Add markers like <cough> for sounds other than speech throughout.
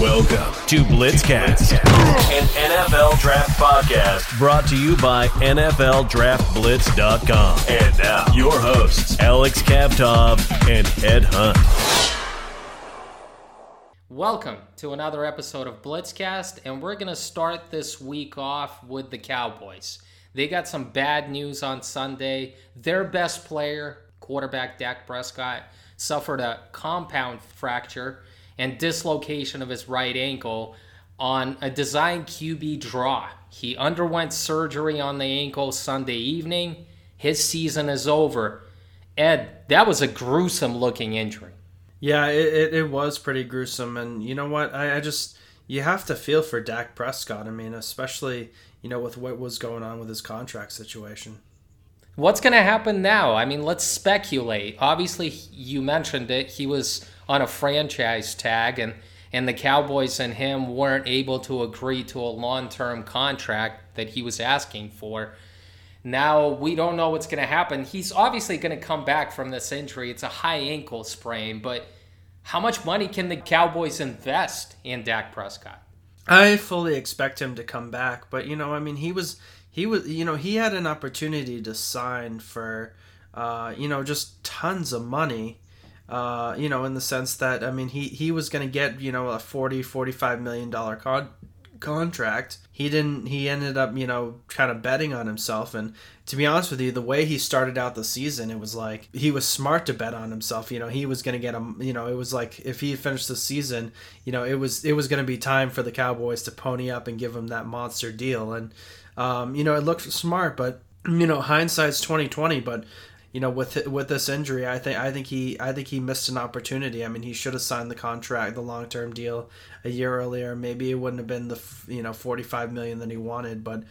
Welcome to Blitzcast, an NFL draft podcast brought to you by NFLDraftBlitz.com. And now, your hosts, Alex Kavtov and Ed Hunt. Welcome to another episode of Blitzcast, and we're going to start this week off with the Cowboys. They got some bad news on Sunday. Their best player, quarterback Dak Prescott, suffered a compound fracture and dislocation of his right ankle on a design QB draw. He underwent surgery on the ankle Sunday evening. His season is over. Ed, that was a gruesome looking injury. Yeah, it, it, it was pretty gruesome. And you know what? I, I just, you have to feel for Dak Prescott. I mean, especially, you know, with what was going on with his contract situation. What's going to happen now? I mean, let's speculate. Obviously, you mentioned it. He was on a franchise tag, and, and the Cowboys and him weren't able to agree to a long term contract that he was asking for. Now, we don't know what's going to happen. He's obviously going to come back from this injury. It's a high ankle sprain, but how much money can the Cowboys invest in Dak Prescott? I fully expect him to come back, but you know, I mean, he was he was you know he had an opportunity to sign for uh, you know just tons of money uh, you know in the sense that i mean he he was going to get you know a 40 45 million dollar con- contract. He didn't he ended up you know kind of betting on himself. And to be honest with you the way he started out the season it was like he was smart to bet on himself. You know he was going to get him you know it was like if he finished the season you know it was it was going to be time for the cowboys to pony up and give him that monster deal. And um, you know, it looked smart, but you know, hindsight's twenty twenty. But you know, with with this injury, I think I think he I think he missed an opportunity. I mean, he should have signed the contract, the long term deal, a year earlier. Maybe it wouldn't have been the you know forty five million that he wanted, but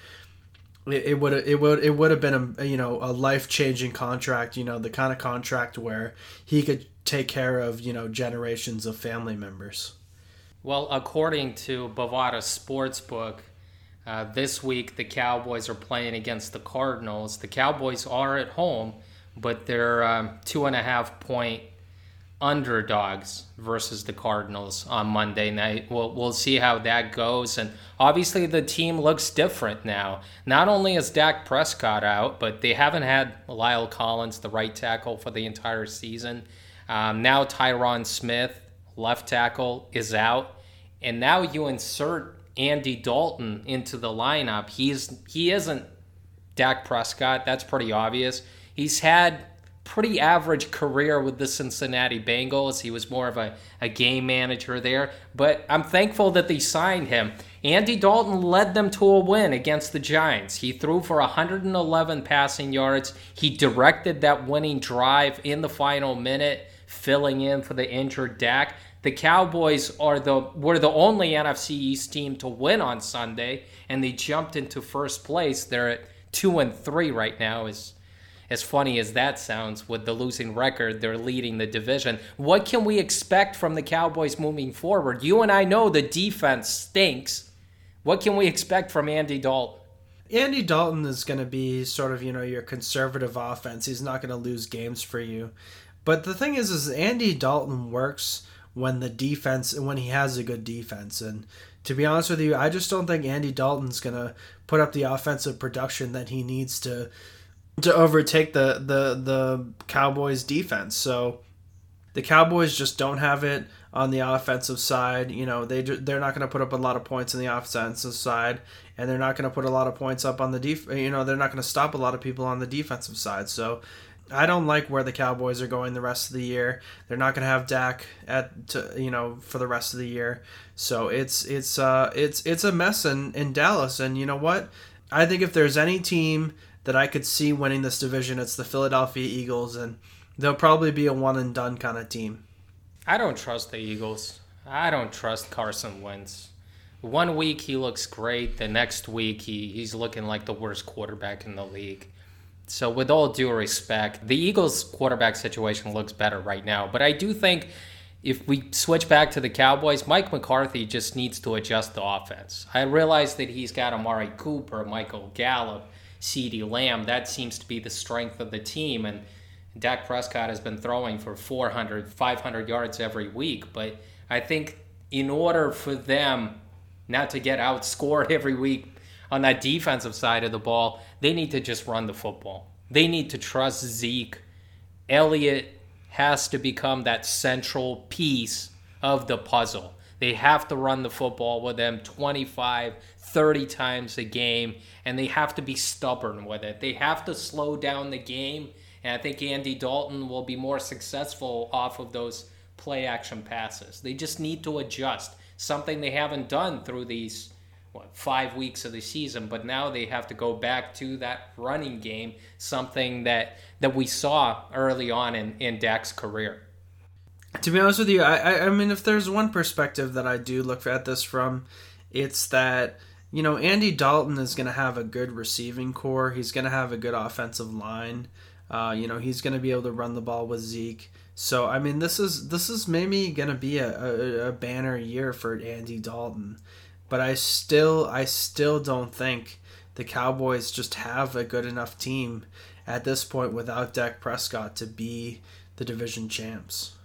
it would it would it would have been a you know a life changing contract. You know, the kind of contract where he could take care of you know generations of family members. Well, according to Bovada Sportsbook, uh, this week, the Cowboys are playing against the Cardinals. The Cowboys are at home, but they're um, two and a half point underdogs versus the Cardinals on Monday night. We'll, we'll see how that goes. And obviously, the team looks different now. Not only is Dak Prescott out, but they haven't had La'el Collins, the right tackle, for the entire season. Um, now, Tyron Smith, left tackle, is out. And now you insert Andy Dalton into the lineup. He's he isn't Dak Prescott. That's pretty obvious. He's had pretty average career with the Cincinnati Bengals. He was more of a, a game manager there. But I'm thankful that they signed him. Andy Dalton led them to a win against the Giants. He threw for 111 passing yards. He directed that winning drive in the final minute, filling in for the injured Dak the Cowboys are the were the only NFC East team to win on Sunday, and they jumped into first place. They're at two and three right now. As as funny as that sounds, with the losing record, they're leading the division. What can we expect from the Cowboys moving forward? You and I know the defense stinks. What can we expect from Andy Dalton? Andy Dalton is going to be sort of, you know, your conservative offense. He's not going to lose games for you. But the thing is, is Andy Dalton works when the defense and when he has a good defense and to be honest with you i just don't think andy dalton's gonna put up the offensive production that he needs to to overtake the the the cowboys defense so the cowboys just don't have it on the offensive side you know they they're not going to put up a lot of points on the offensive side and they're not going to put a lot of points up on the def you know they're not going to stop a lot of people on the defensive side so I don't like where the Cowboys are going the rest of the year. They're not going to have Dak at to, you know for the rest of the year. So it's it's uh it's it's a mess in in Dallas and you know what? I think if there's any team that I could see winning this division, it's the Philadelphia Eagles and they'll probably be a one and done kind of team. I don't trust the Eagles. I don't trust Carson Wentz. One week he looks great, the next week he, he's looking like the worst quarterback in the league. So, with all due respect, the Eagles' quarterback situation looks better right now. But I do think if we switch back to the Cowboys, Mike McCarthy just needs to adjust the offense. I realize that he's got Amari Cooper, Michael Gallup, CeeDee Lamb. That seems to be the strength of the team. And Dak Prescott has been throwing for 400, 500 yards every week. But I think in order for them not to get outscored <laughs> every week on that defensive side of the ball, they need to just run the football. They need to trust Zeke. Elliott has to become that central piece of the puzzle. They have to run the football with them 25, 30 times a game, and they have to be stubborn with it. They have to slow down the game, and I think Andy Dalton will be more successful off of those play action passes. They just need to adjust, something they haven't done through these what, five weeks of the season, but now they have to go back to that running game, something that that we saw early on in, in Dak's career. To be honest with you, I, I I mean, if there's one perspective that I do look at this from, it's that you know Andy Dalton is going to have a good receiving corps. He's going to have a good offensive line. Uh, you know, he's going to be able to run the ball with Zeke. So I mean, this is this is maybe going to be a, a, a banner year for Andy Dalton but I still I still don't think the Cowboys just have a good enough team at this point without Dak Prescott to be the division champs.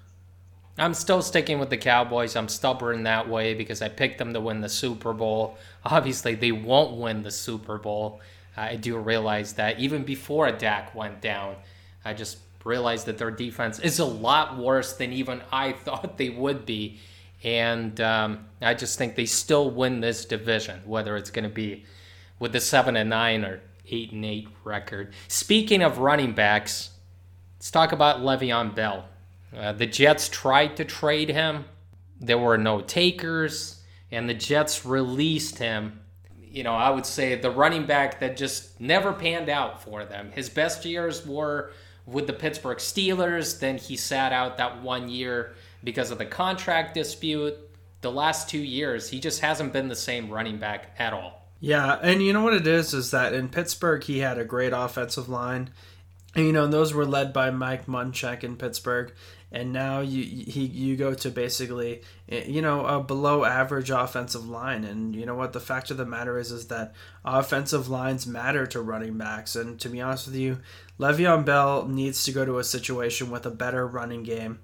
I'm still sticking with the Cowboys. I'm stubborn that way because I picked them to win the Super Bowl. Obviously, they won't win the Super Bowl. I do realize that even before a Dak went down, I just realized that their defense is a lot worse than even I <laughs> thought they would be and um, I just think they still win this division, whether it's going to be with the seven and nine or eight and eight record. Speaking of running backs, let's talk about Le'Veon Bell. Uh, the Jets tried to trade him. There were no takers, and the Jets released him. You know, I would say the running back that just never panned out for them. His best years were with the Pittsburgh Steelers. Then he sat out that one year because of the contract dispute. The last two years, he just hasn't been the same running back at all. Yeah, and you know what it is is that in Pittsburgh he had a great offensive line, and you know those were led by Mike Munchak in Pittsburgh, and now you he you go to basically eh, you know a below average offensive line, and you know what? The fact of the matter is is that offensive lines matter to running backs, and to be honest with you, Le'Veon Bell needs to go to a situation with a better running game.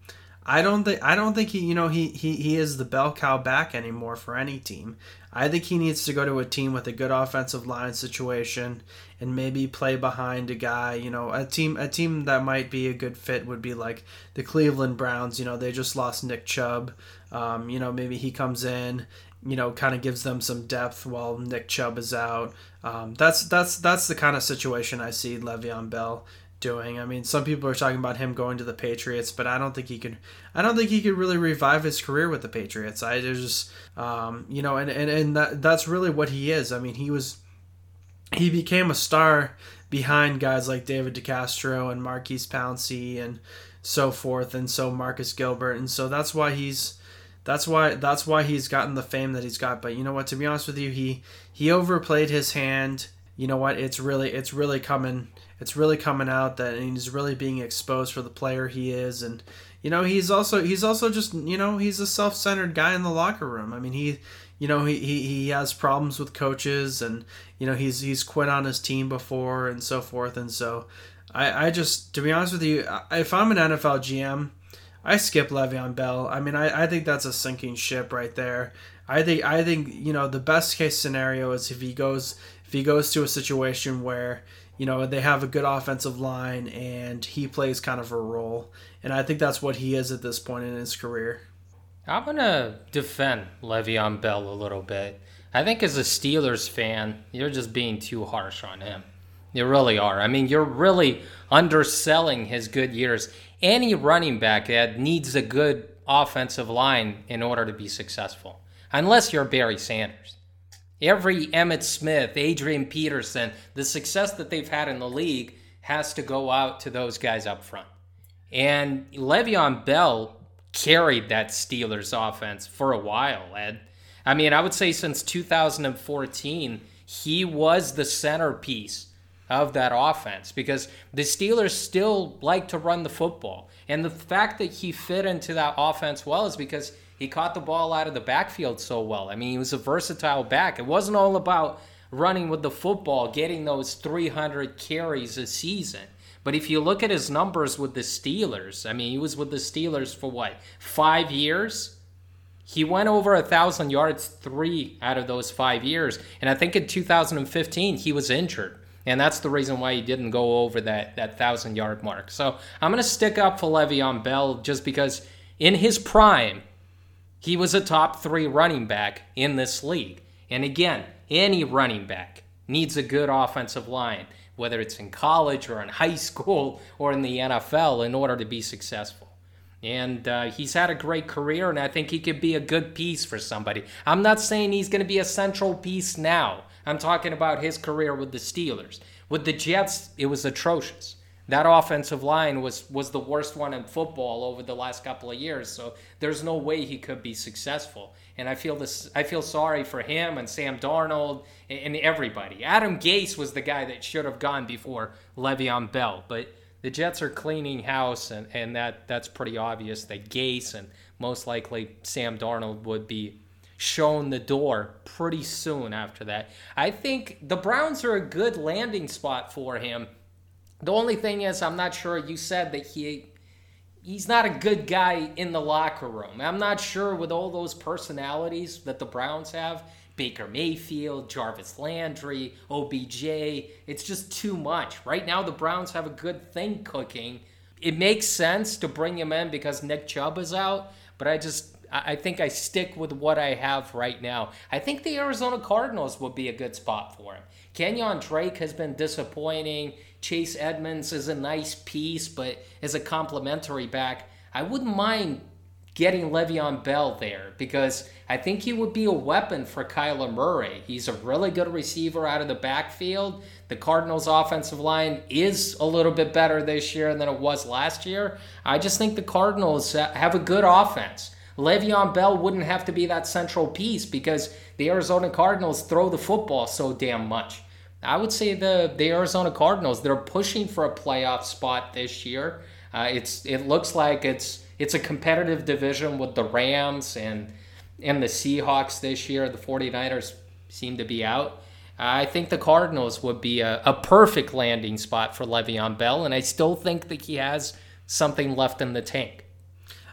I don't think I don't think he you know he, he he is the bell cow back anymore for any team. I think he needs to go to a team with a good offensive line situation and maybe play behind a guy, you know, a team a team that might be a good fit would be like the Cleveland Browns, you know, they just lost Nick Chubb. Um, you know, maybe he comes in, you know, kind of gives them some depth while Nick Chubb is out. Um, that's that's that's the kind of situation I see Le'Veon Bell doing. I mean, some people are talking about him going to the Patriots, but I don't think he could. I don't think he could really revive his career with the Patriots. I just, um, you know, and and and that that's really what he is. I mean, he was, he became a star behind guys like David DeCastro and Maurkice Pouncey and so forth, and so Marcus Gilbert, and so that's why he's. That's why that's why he's gotten the fame that he's got. But you know what? To be honest with you, he he overplayed his hand. You know what? It's really it's really coming it's really coming out that he's really being exposed for the player he is. And you know he's also he's also just you know he's a self-centered guy in the locker room. I mean he you know he, he, he has problems with coaches and you know he's he's quit on his team before and so forth. And so i i just to be honest with you if i'm an nfl gm i skip Le'Veon Bell. I mean i i think that's a sinking ship right there. I think i think you know the best case scenario is if he goes if he goes to a situation where you know they have a good offensive line and he plays kind of a role. And i think that's what he is at this point in his career. I'm gonna defend Le'Veon Bell a little bit. I think as a steelers fan you're just being too harsh on him. You really are. I mean you're really underselling his good years. Any running back that needs a good offensive line in order to be successful unless you're barry sanders Every Emmitt Smith, Adrian Peterson, the success that they've had in the league has to go out to those guys up front. And Le'Veon Bell carried that Steelers offense for a while, Ed. I mean, I would say since 2014, he was the centerpiece of that offense because the Steelers still like to run the football. And the fact that he fit into that offense well is because he caught the ball out of the backfield so well. I mean, he was a versatile back. It wasn't all about running with the football, getting those 300 carries a season. But if you look at his numbers with the Steelers, I mean, he was with the Steelers for what, five years? He went over a thousand yards three out of those five years, and I think in 2015 he was injured, and that's the reason why he didn't go over that that thousand yard mark. So I'm gonna stick up for Le'Veon Bell just because in his prime he was a top three running back in this league, and again, any running back needs a good offensive line, whether it's in college or in <laughs> high school or in the NFL, in order to be successful. And uh, he's had a great career, and I think he could be a good piece for somebody. I'm not saying he's going to be a central piece now. I'm talking about his career with the Steelers. With the Jets, it was atrocious. That offensive line was was the worst one in football over the last couple of years. So there's no way he could be successful. And I feel this. I feel sorry for him and Sam Darnold and, everybody. Adam Gase was the guy that should have gone before Le'Veon Bell, but the Jets are cleaning house, and, and that that's pretty obvious that Gase and most likely Sam Darnold would be shown the door pretty soon after that. I think the Browns are a good landing spot for him. The only thing is, I'm not sure. You said that he he's not a good guy in the locker room. I'm not sure with all those personalities that the Browns have Baker Mayfield, Jarvis Landry, OBJ. It's just too much. Right now, the Browns have a good thing cooking. It makes sense to bring him in because Nick Chubb is out, but I just I think I stick with what I have right now. I think the Arizona Cardinals would be a good spot for him. Kenyon Drake has been disappointing. Chase Edmonds is a nice piece, but as a complementary back, I wouldn't mind getting Le'Veon Bell there because I think he would be a weapon for Kyler Murray. He's a really good receiver out of the backfield. The Cardinals' offensive line is a little bit better this year than it was last year. I just think the Cardinals have a good offense. Le'Veon Bell wouldn't have to be that central piece because the Arizona Cardinals throw the football so damn much. I would say the the Arizona Cardinals they're pushing for a playoff spot this year. Uh, it's it looks like it's it's a competitive division with the Rams and and the Seahawks this year. The 49ers seem to be out. I think the Cardinals would be a, a perfect landing spot for Le'Veon Bell, and I still think that he has something left in the tank.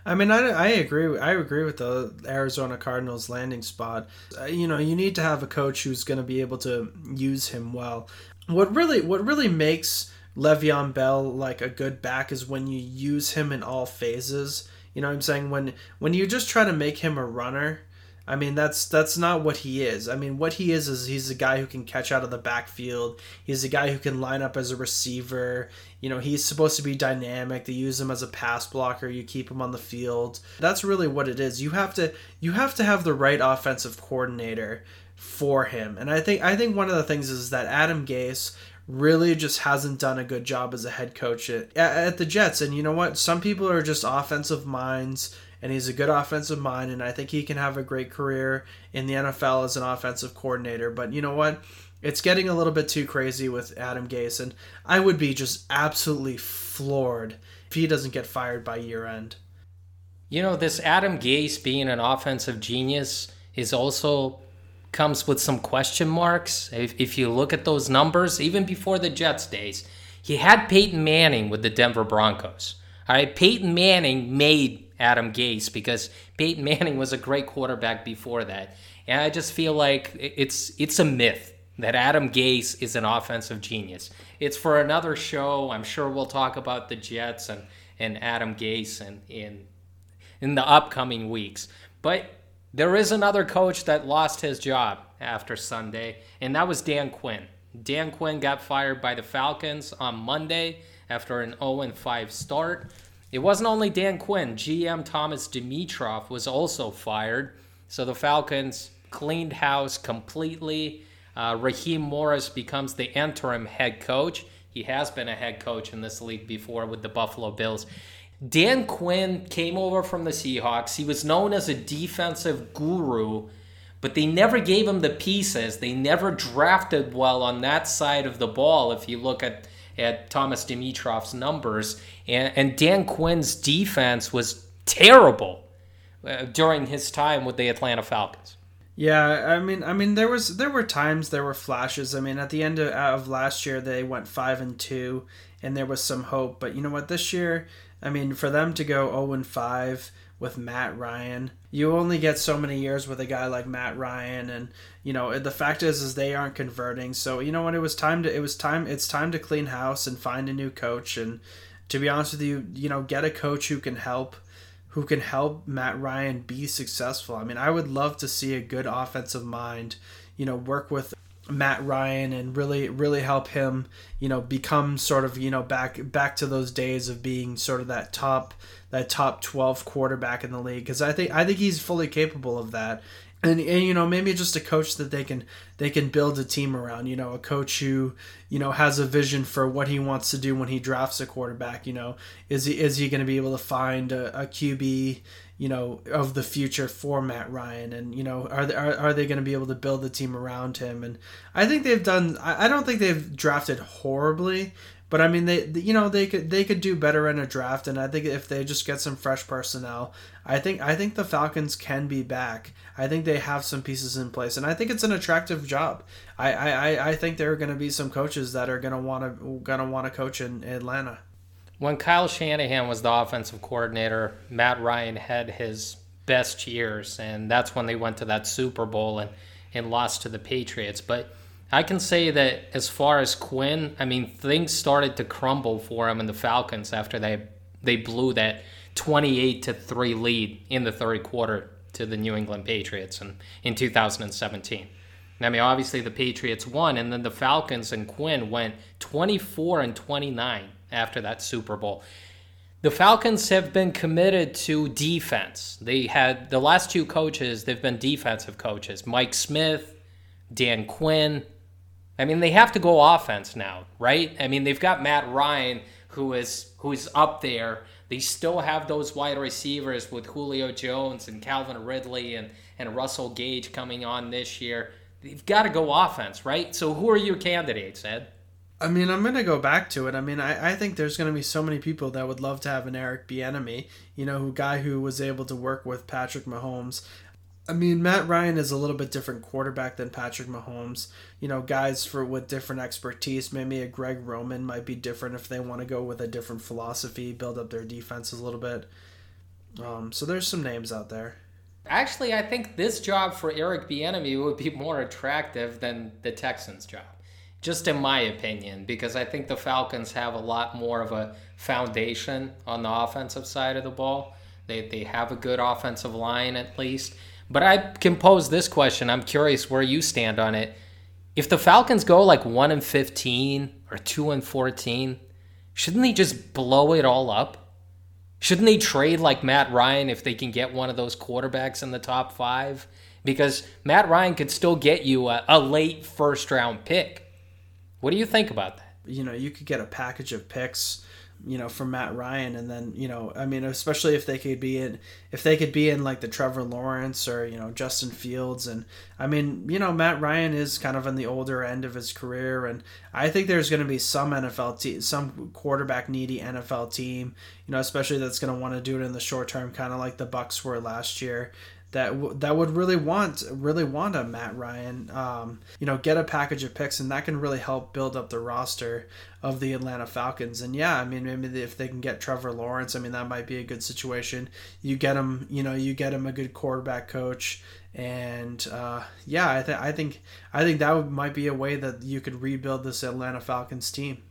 I mean, I, I agree. I agree with the Arizona Cardinals landing spot. Uh, you know, you need to have a coach who's going to be able to use him well. What really, what really makes Le'Veon Bell like a good back is when you use him in all phases. You know what I'm saying? When when you just try to make him a runner, I mean that's that's not what he is. I mean what he is is he's a guy who can catch out of the backfield. He's a guy who can line up as a receiver. You know, he's supposed to be dynamic. They use him as a pass blocker. You keep him on the field. That's really what it is. You have to you have to have the right offensive coordinator for him. And I think I think one of the things is that Adam Gase really just hasn't done a good job as a head coach at, at the Jets. And you know what? Some people are just offensive minds, and he's a good offensive mind, and I think he can have a great career in the NFL as an offensive coordinator. But you know what? It's getting a little bit too crazy with Adam Gase, and I would be just absolutely floored if he doesn't get fired by year end. You know, this Adam Gase being an offensive genius is also comes with some question marks. If, if you look at those numbers, even before the Jets days, he had Peyton Manning with the Denver Broncos. All right, Peyton Manning made Adam Gase because Peyton Manning was a great quarterback before that. And I just feel like it's it's a myth that Adam Gase is an offensive genius. It's for another show. I'm sure we'll talk about the Jets and, and Adam Gase and in in the upcoming weeks. But there is another coach that lost his job after Sunday, and that was Dan Quinn. Dan Quinn got fired by the Falcons on Monday after an 0 5 start. It wasn't only Dan Quinn, GM Thomas Dimitroff was also fired. So the Falcons cleaned house completely. Uh, Raheem Morris becomes the interim head coach. He has been a head coach in this league before with the Buffalo Bills. Dan Quinn came over from the Seahawks. He was known as a defensive guru, but they never gave him the pieces. They never drafted well on that side of the ball. If you look at at Thomas Dimitroff's numbers, and, and Dan Quinn's defense was terrible uh, during his time with the Atlanta Falcons. Yeah, I mean, I mean, there was there were times there were flashes. I mean, at the end of, of last year, they went five and two, and there was some hope. But you know what? This year, I mean, for them to go 0 and 5 with Matt Ryan. You only get so many years with a guy like Matt Ryan, and you know the fact is is they aren't converting. So you know what? It was time to it was time. It's time to clean house and find a new coach. And to be honest with you, you know, get a coach who can help who can help Matt Ryan be successful. I mean, I would love to see a good offensive mind, you know, work with Matt Ryan and really really help him, you know, become sort of, you know, back back to those days of being sort of that top that top 12 quarterback in the league cuz I think I think he's fully capable of that and, and you know maybe just a coach that they can they can build a team around you know a coach who you know has a vision for what he wants to do when he drafts a quarterback you know. Is he is he going to be able to find a, a QB you know of the future for Matt Ryan? And you know are they, are, are they going to be able to build the team around him? And I think they've done I, I don't think they've drafted horribly but I mean, they you know they could they could do better in a draft, and I think if they just get some fresh personnel, I think I think the Falcons can be back. I think they have some pieces in place, and I think it's an attractive job. I I, I think there are going to be some coaches that are going to want to going to want to coach in Atlanta. When Kyle Shanahan was the offensive coordinator, Matt Ryan had his best years, and that's when they went to that Super Bowl and and lost to the Patriots, but I can say that as far as Quinn, I mean, things started to crumble for him in the Falcons after they they blew that 28 to 3 lead in the third quarter to the New England Patriots in, in 2017. I mean, obviously the Patriots won, and then the Falcons and Quinn went 24 and 29 after that Super Bowl. The Falcons have been committed to defense. They had the last two coaches, they've been defensive coaches Mike Smith, Dan Quinn, I mean, they have to go offense now, right? I mean, they've got Matt Ryan, who is who is up there. They still have those wide receivers with Julio Jones and Calvin Ridley and, and Russell Gage coming on this year. They've got to go offense, right? So who are your candidates, Ed? I mean, I'm going to go back to it. I mean, I, I think there's going to be so many people that would love to have an Eric Bieniemy, you know, who guy who was able to work with Patrick Mahomes. I mean, Matt Ryan is a little bit different quarterback than Patrick Mahomes. You know, guys for with different expertise. Maybe a Greg Roman might be different if they want to go with a different philosophy, build up their defenses a little bit. Um, so there's some names out there. Actually, I think this job for Eric Bieniemy would be more attractive than the Texans' job, just in my opinion, because I think the Falcons have a lot more of a foundation on the offensive side of the ball. They they have a good offensive line at least but I can pose this question. I'm curious where you stand on it. If the Falcons go like 1 and 15 or 2 and 14, shouldn't they just blow it all up? Shouldn't they trade like Matt Ryan if they can get one of those quarterbacks in the top 5? Because Matt Ryan could still get you a, a late first round pick. What do you think about that? You know, you could get a package of picks you know, from Matt Ryan, and then you know, I mean, especially if they could be in, if they could be in like the Trevor Lawrence or you know Justin Fields, and I mean, you know, Matt Ryan is kind of in the older end of his career, and I think there's going to be some NFL team, some quarterback needy NFL team, you know, especially that's going to want to do it in the short term, kind of like the Bucs were last year that w- that would really want really want a Matt Ryan, um, you know, get a package of picks, and that can really help build up the roster of the Atlanta Falcons. And yeah, I mean, maybe if they can get Trevor Lawrence, I mean, that might be a good situation. You get him, you know, you get him a good quarterback coach, and uh, yeah, I think I think I think that might be a way that you could rebuild this Atlanta Falcons team.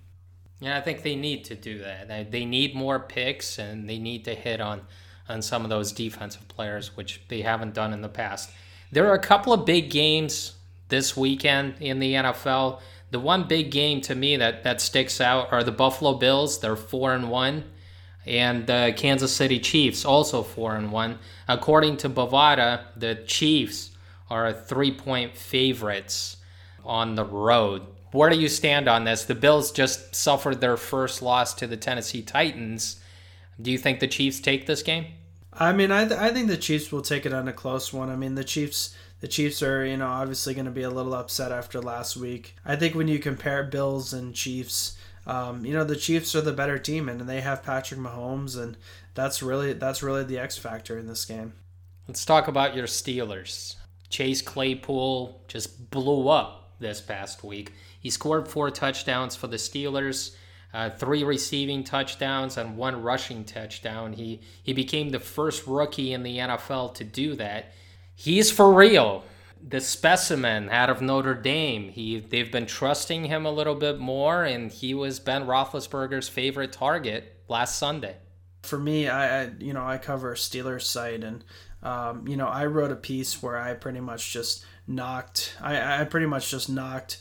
Yeah, I think they need to do that. They need more picks, and they need to hit on on some of those defensive players, which they haven't done in the past. There are a couple of big games this weekend in the NFL. The one big game to me that, that sticks out are the Buffalo Bills. They're four and one, and the Kansas City Chiefs also four and one. According to Bovada, the Chiefs are three point favorites on the road. Where do you stand on this? The Bills just suffered their first loss to the Tennessee Titans do you think the Chiefs take this game? I mean, I, th- I think the Chiefs will take it on a close one. I mean, the Chiefs the Chiefs are you know obviously going to be a little upset after last week. I think when you compare Bills and Chiefs, um, you know the Chiefs are the better team, and they have Patrick Mahomes, and that's really that's really the X factor in this game. Let's talk about your Steelers. Chase Claypool just blew up this past week. He scored four touchdowns for the Steelers. Uh, three receiving touchdowns and one rushing touchdown. He he became the first rookie in the NFL to do that. He's for real. The specimen out of Notre Dame. He they've been trusting him a little bit more, and he was Ben Roethlisberger's favorite target last Sunday. For me, I, I you know I cover Steelers site, and um, you know I wrote a piece where I pretty much just knocked. I, I pretty much just knocked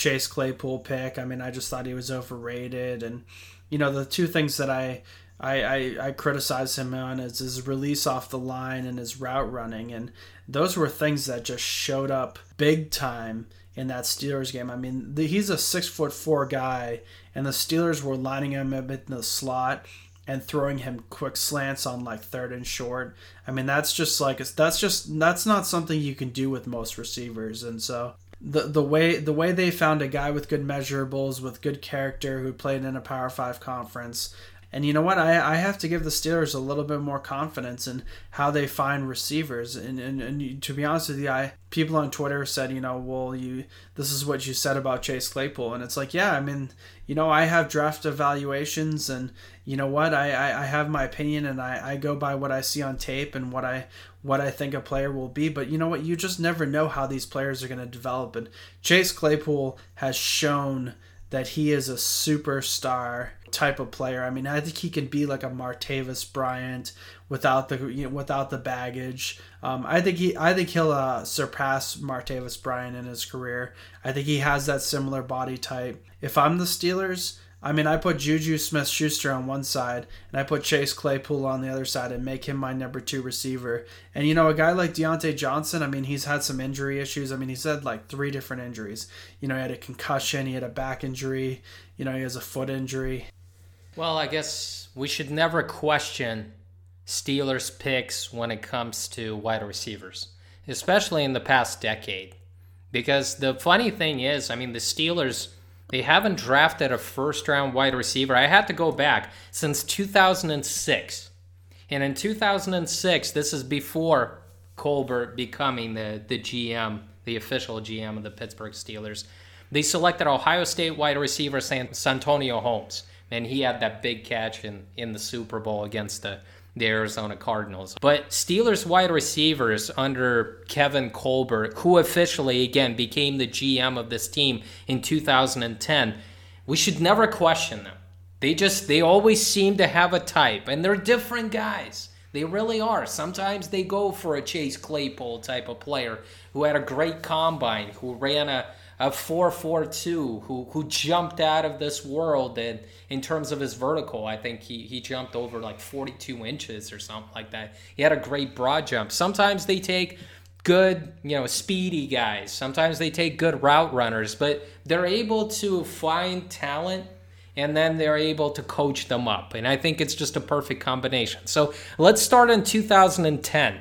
Chase Claypool pick. I mean, I just thought he was overrated, and you know the two things that I I, I, I criticize him on is his release off the line and his route running, and those were things that just showed up big time in that Steelers game. I mean, the, he's a six foot four guy, and the Steelers were lining him up in the slot and throwing him quick slants on like third and short. I mean, that's just like that's just that's not something you can do with most receivers, and so the the way the way they found a guy with good measurables, with good character, who played in a Power Five conference. And you know what? I, I have to give the Steelers a little bit more confidence in how they find receivers. And, and, and to be honest with you, I people on Twitter said, you know, well, you this is what you said about Chase Claypool, and it's like, yeah, I mean, you know, I have draft evaluations, and you know what, I, I, I have my opinion, and I, I go by what I see on tape and what I what I think a player will be. But you know what? You just never know how these players are going to develop. And Chase Claypool has shown that he is a superstar type of player. I mean, I think he can be like a Martavis Bryant without the you know, without the baggage. Um, I think he I think he'll uh, surpass Martavis Bryant in his career. I think he has that similar body type. If I'm the Steelers, I mean, I put Juju Smith Schuster on one side and I put Chase Claypool on the other side and make him my number two receiver. And, you know, a guy like Diontae Johnson, I mean, he's had some injury issues. I mean, he's had like three different injuries. You know, he had a concussion, he had a back injury, you know, he has a foot injury. Well, I guess we should never question Steelers picks when it comes to wide receivers, especially in the past decade. Because the funny thing is, I mean, the Steelers they haven't drafted a first round wide receiver. I had to go back since 2006. And in 2006, this is before Colbert becoming the, the GM, the official GM of the Pittsburgh Steelers. They selected Ohio State wide receiver San, Santonio Holmes, and he had that big catch in, in the Super Bowl against the the Arizona Cardinals. But Steelers wide receivers under Kevin Colbert, who officially again became the GM of this team in 2010, we should never question them. They just they always seem to have a type and they're different guys. They really are. Sometimes they go for a Chase Claypool type of player who had a great combine, who ran a a 442 who who jumped out of this world and in terms of his vertical i think he he jumped over like 42 inches or something like that. He had a great broad jump. Sometimes they take good you know speedy guys. Sometimes they take good route runners but they're able to find talent and then they're able to coach them up. And i think it's just a perfect combination. So let's start in 2010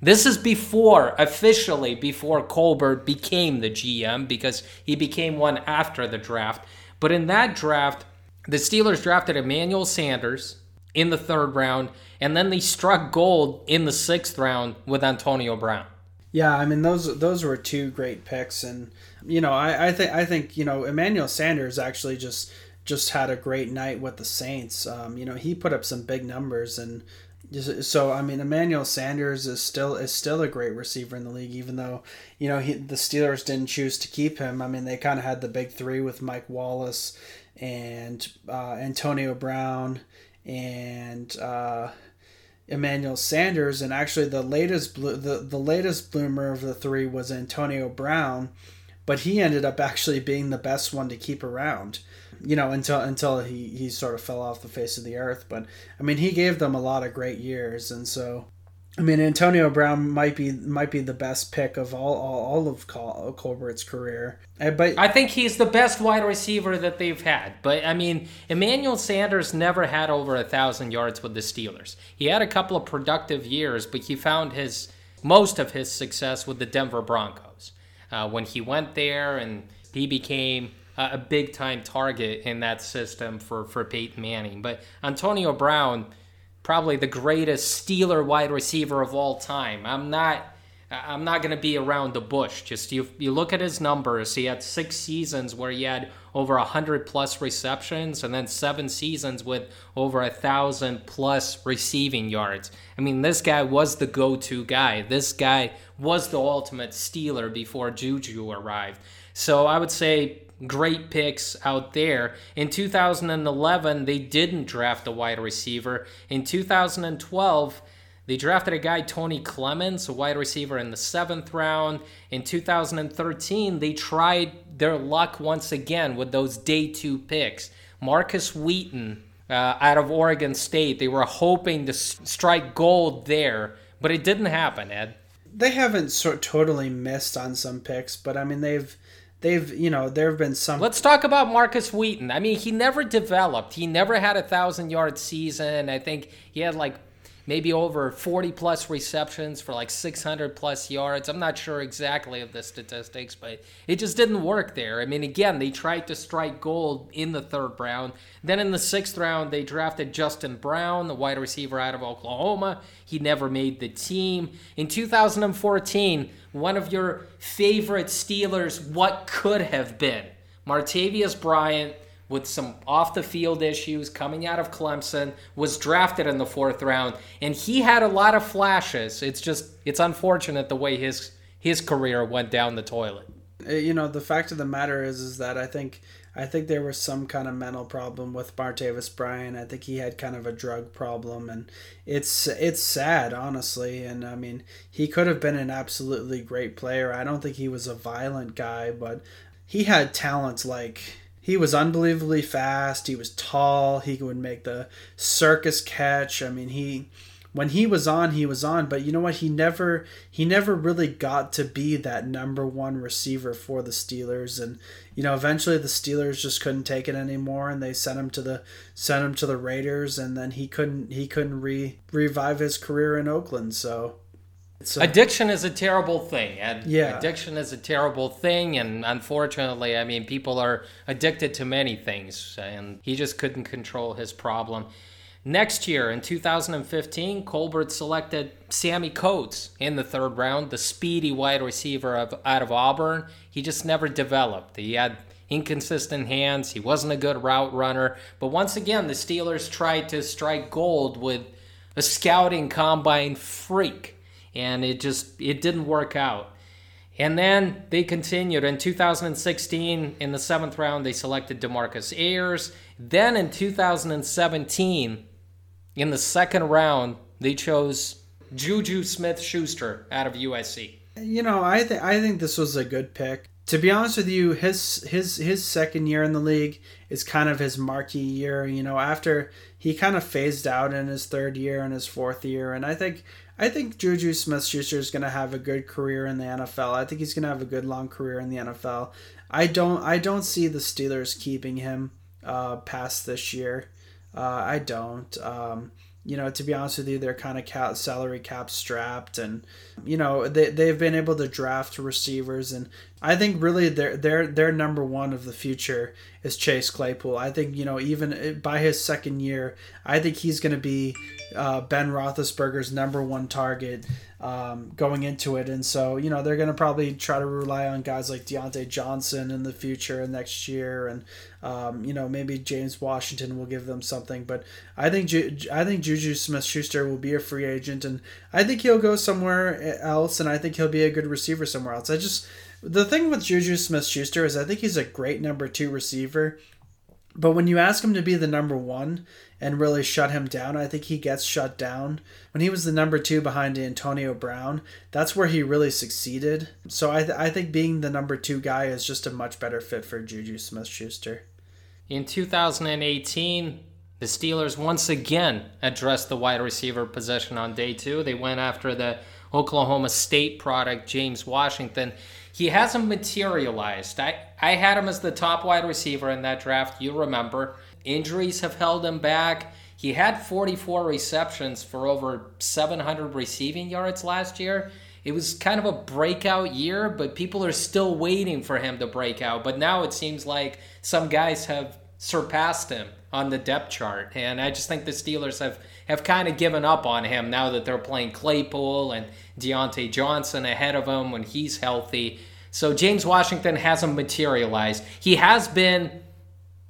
this is before, officially, before Colbert became the GM because he became one after the draft. But in that draft, the Steelers drafted Emmanuel Sanders in the third round, and then they struck gold in the sixth round with Antonio Brown. Yeah, I mean those those were two great picks, and you know I, I think I think you know Emmanuel Sanders actually just just had a great night with the Saints. Um, you know he put up some big numbers, and so I mean, Emmanuel Sanders is still is still a great receiver in the league, even though you know he, the Steelers didn't choose to keep him. I mean, they kind of had the big three with Mike Wallace and uh, Antonio Brown and uh, Emmanuel Sanders, and actually the latest the the latest bloomer of the three was Antonio Brown, but he ended up <laughs> actually being the best one to keep around you know, until until he he sort of fell off the face of the earth. But I mean, he gave them a lot of great years, and so. I mean, Antonio Brown might be might be the best pick of all all, all of Col- Colbert's career. But I think he's the best wide receiver that they've had. But I mean, Emmanuel Sanders never had over a thousand yards with the Steelers. He had a couple of productive years, but he found his most of his success with the Denver Broncos uh, when he went there and he became a big time target in that system for, for Peyton Manning. But Antonio Brown, probably the greatest Steeler wide receiver of all time. I'm not I'm not going to be around the bush. Just you, you look at his numbers. He had six seasons where he had over 100 plus receptions and then seven seasons with over a thousand plus receiving yards. I mean, this guy was the go to guy. This guy was the ultimate Steeler before Juju arrived. So I would say great picks out there. In 2011, they didn't draft a wide receiver. In 2012, they drafted a guy, Toney Clemons, a wide receiver in the seventh round. In 2013, they tried their luck once again with those day two picks. Markus Wheaton uh, out of Oregon State. They were hoping to strike gold there, but it didn't happen, Ed. They haven't sort totally missed on some picks, but I mean they've they've you know there have been some. Let's talk about markus Wheaton. I mean he never developed. He never had a thousand yard season. I think he had like maybe over 40 plus receptions for like 600 plus yards. I'm not sure exactly of the statistics, but it just didn't work there. I mean, again, they tried to strike gold in the third round. Then in the sixth round, they drafted Justin Brown, the wide receiver out of Oklahoma. He never made the team. In 2014, one of your favorite Steelers, what could have been? Martavis Bryant with some off the field issues coming out of Clemson, was drafted in the fourth round, and he had a lot of flashes. It's just it's unfortunate the way his his career went down the toilet. Uh, you know, the fact of the matter is is that I think I think there was some kind of mental problem with Martavis Bryant. I think he had kind of a drug problem, and it's it's sad, honestly. And I mean, he could have been an absolutely great player. I don't think he was a violent guy, but he had talents like he was unbelievably fast. He was tall. He would make the circus catch. I mean, he when he was on, he was on, but you know what? He never he never really got to be that number one receiver for the Steelers, and you know, eventually the Steelers just couldn't take it anymore, and they sent him to the sent him to the Raiders, and then he couldn't he couldn't re revive his career in Oakland. So a, addiction is a terrible thing and yeah. addiction is a terrible thing and unfortunately i mean people are addicted to many things and he just couldn't control his problem. Next year in 2015 colbert selected sammie coates in the third round the speedy wide receiver of, out of auburn. He just never developed. He had inconsistent hands. He wasn't a good route runner. But once again the steelers tried to strike gold with a scouting combine freak and it just it didn't work out. And then they continued in 2016 in the seventh round. They selected Demarcus Ayers. Then in 2017, in the second round, they chose Juju Smith-Schuster out of USC. You know, I think I think this was a good pick. To be honest with you, his his his second year in the league is kind of his marquee year. You know, after he kind of phased out in his third year and his fourth year, and I think I think Juju Smith Schuster is going to have a good career in the NFL. I think he's going to have a good long career in the NFL. I don't I don't see the Steelers keeping him uh, past this year. Uh, I don't. Um, you know, to be honest with you, they're kind of cap, salary cap strapped, and you know they they've been able to draft receivers, and I think really their their their number one of the future is Chase Claypool. I think you know even by his second year, I think he's going to be uh, Ben Roethlisberger's number one target um, going into it, and so you know they're going to probably try to rely on guys like Diontae Johnson in the future and next year, and um, you know maybe James Washington will give them something. But I think Ju- I think Juju Smith-Schuster will be a free agent, and I think he'll go somewhere else, and I think he'll be a good receiver somewhere else. I just the thing with Juju Smith-Schuster is I think he's a great number two receiver. But when you ask him to be the number one and really shut him down, I think he gets shut down. When he was the number two behind Antonio Brown, that's where he really succeeded. So I, th- I think being the number two guy is just a much better fit for Juju Smith Schuster. In 2018, the Steelers once again addressed the wide receiver position on day two. They went after the Oklahoma State product, James Washington he hasn't materialized. I, I had him as the top wide receiver in that draft. You remember. Injuries have held him back. He had 44 receptions for over 700 receiving yards last year. It was kind of a breakout year, but people are still waiting for him to break out. But now it seems like some guys have surpassed him on the depth chart. And I just think the Steelers have, have kind of given up on him now that they're playing Claypool and Diontae Johnson ahead of him when he's healthy. So James Washington hasn't materialized. He has been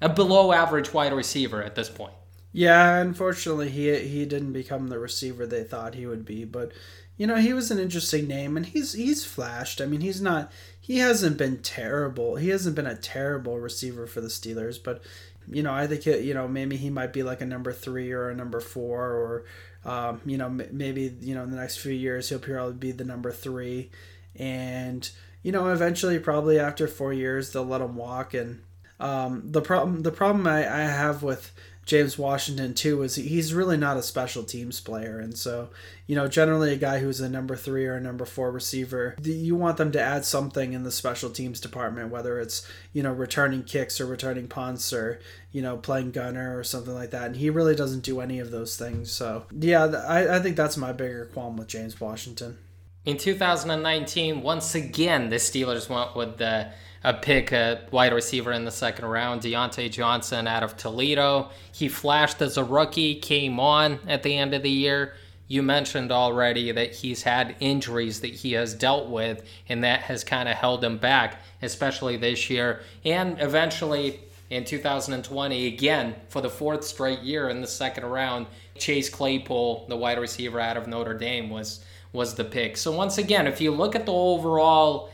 a below average wide receiver at this point. Yeah, unfortunately, he he didn't become the receiver they thought he would be, but you know he was an interesting name, and he's he's flashed. I mean, he's not he hasn't been terrible. He hasn't been a terrible receiver for the Steelers, but you know I think it, you know maybe he might be like a number three or a number four, or um, you know maybe you know in the next few years he'll probably be the number three, and you know eventually probably after four years they'll let him walk and um, the problem the problem I, I have with James Washington too is he's really not a special teams player, and so you know generally a guy who's a number three or a number four receiver, you want them to add something in the special teams department, whether it's you know returning kicks or returning punts or you know playing gunner or something like that, and he really doesn't do any of those things. So yeah, I, I think that's my bigger qualm with James Washington. In 2019, once again the Steelers went with the a pick a wide receiver in the second round, Diontae Johnson out of Toledo. He flashed as a rookie, came on at the end of the year. You mentioned already that he's had injuries that he has dealt with, and that has kind of held him back, especially this year. And eventually in 2020, again, for the fourth straight year in the second round, Chase Claypool, the wide receiver out of Notre Dame, was was the pick. So once again, if you look at the overall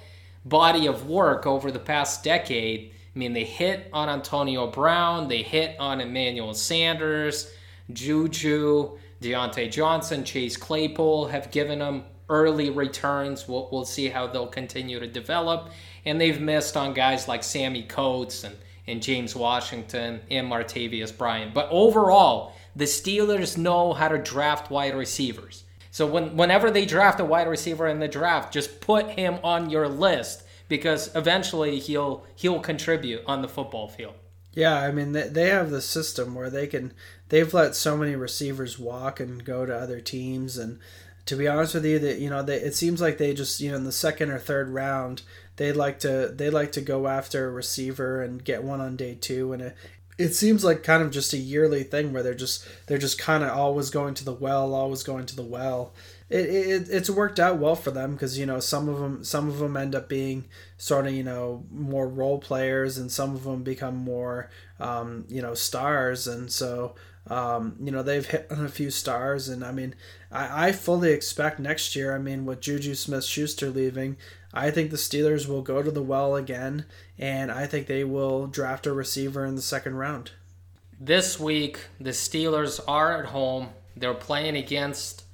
body of work over the past decade. I mean, they hit on Antonio Brown, they hit on Emmanuel Sanders, Juju, Diontae Johnson, Chase Claypool have given them early returns. We'll, we'll see how they'll continue to develop. And they've missed on guys like Sammie Coates and, and James Washington and Martavis Bryant. But overall, the Steelers know how to draft wide receivers. So when, whenever they draft a wide receiver in the draft, just put him on your list because eventually he'll he'll contribute on the football field. Yeah, I mean they, they have the system where they can they've let so many receivers walk and go to other teams and to be honest with you that you know they, it seems like they just you know in the second or third round they like to they like to go after a receiver and get one on day 2 and it, it seems like kind of just a yearly thing where they're just they're just kind of always going to the well, always going to the well. It, it it's worked out well for them because you know some of them some of them end up being sort of you know more role players and some of them become more um, you know stars and so um, you know they've hit on a few stars and I mean I, I fully expect next year I mean with Juju Smith Schuster leaving I think the Steelers will go to the well again, and I think they will draft a receiver in the second round. This week, the Steelers are at home. They're playing against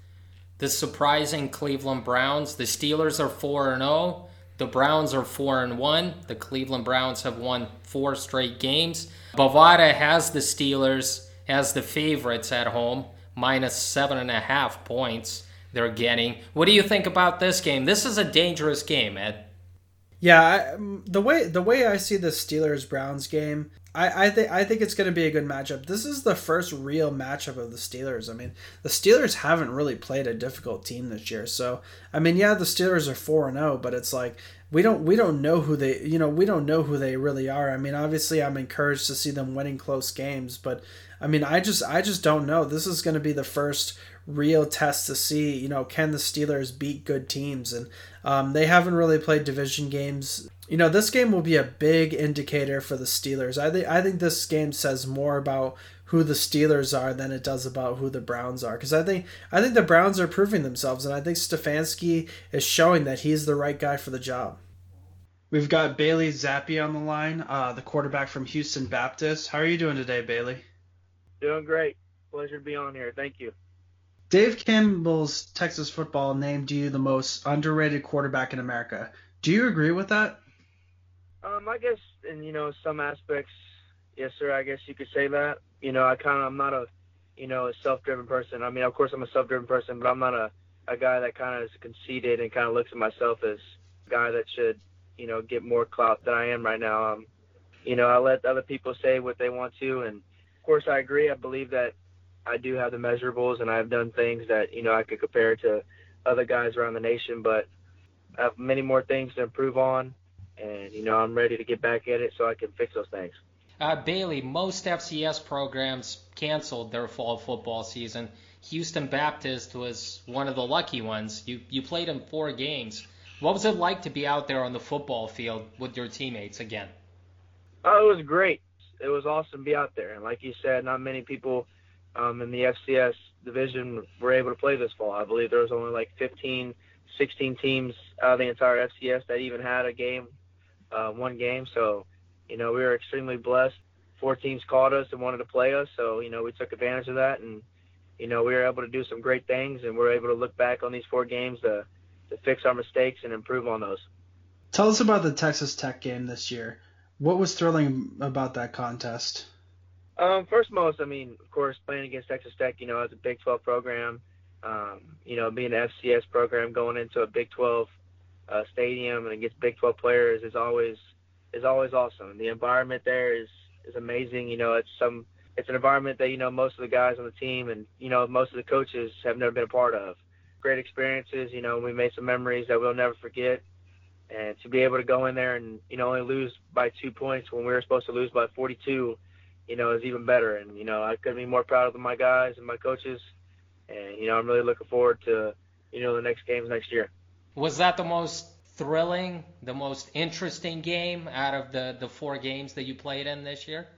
the surprising Cleveland Browns. The Steelers are 4 0. The Browns are 4 and 1. The Cleveland Browns have won four straight games. Bovada has the Steelers as the favorites at home, minus seven and a half points they're getting. What do you think about this game? This is a dangerous game, Ed. Yeah, I, the way the way I see the Steelers Browns game, I I think I think it's going to be a good matchup. This is the first real matchup of the Steelers. I mean, the Steelers haven't really played a difficult team this year. So, I mean, yeah, the Steelers are 4 and 0, but it's like we don't we don't know who they, you know, we don't know who they really are. I mean, obviously I'm encouraged to see them winning close games, but I mean, I just I just don't know. This is going to be the first real test to see, you know, can the Steelers beat good teams? And um, they haven't really played division games. You know, this game will be a big indicator for the Steelers. I think I think this game says more about who the Steelers are than it does about who the Browns are. Because I think I think the Browns are proving themselves, and I think Stefanski is showing that he's the right guy for the job. We've got Bailey Zappe on the line, uh, the quarterback from Houston Baptist. How are you doing today, Bailey? Doing great. Pleasure to be on here. Thank you. Dave Campbell's Texas football named you the most underrated quarterback in America. Do you agree with that? Um, I guess in you know some aspects, yes, sir. I guess you could say that. You know, I kind of I'm not a, you know, a self-driven person. I mean, of course I'm a self-driven person, but I'm not a a guy that kind of is conceited and kind of looks at myself as a guy that should, you know, get more clout than I am right now. Um, you know, I let other people say what they want to, and of course I agree. I believe that I do have the measurables and I've done things that, you know, I could compare to other guys around the nation, but I have many more things to improve on. And, you know, I'm ready to get back at it so I can fix those things. Uh, Bailey, most FCS programs canceled their fall football season. Houston Baptist was one of the lucky ones. You you played in four games. What was it like to be out there on the football field with your teammates again? Oh, it was great. It was awesome to be out there. And like you said, not many people um, in the FCS division were able to play this fall. I believe there was only like 15, 16 teams out of the entire FCS that even had a game, uh, one game. So, you know, we were extremely blessed. Four teams called us and wanted to play us. So, you know, we took advantage of that and, you know, we were able to do some great things and we are able to look back on these four games to, to fix our mistakes and improve on those. Tell us about the Texas Tech game this year. What was thrilling about that contest? Um, first most, I mean, of course, playing against Texas Tech, you know, as a Big 12 program, um, you know, being an FCS program going into a Big 12 uh, stadium and against Big 12 players is always is always awesome. The environment there is is amazing. You know, it's some it's an environment that you know most of the guys on the team and you know most of the coaches have never been a part of. Great experiences. You know, we made some memories that we'll never forget. And to be able to go in there and you know only lose by two points when we were supposed to lose by 42 you know, is even better. And, you know, I couldn't be more proud of my guys and my coaches. And, you know, I'm really looking forward to, you know, the next games next year. Was that the most thrilling, the most interesting game out of the, the four games that you played in this year?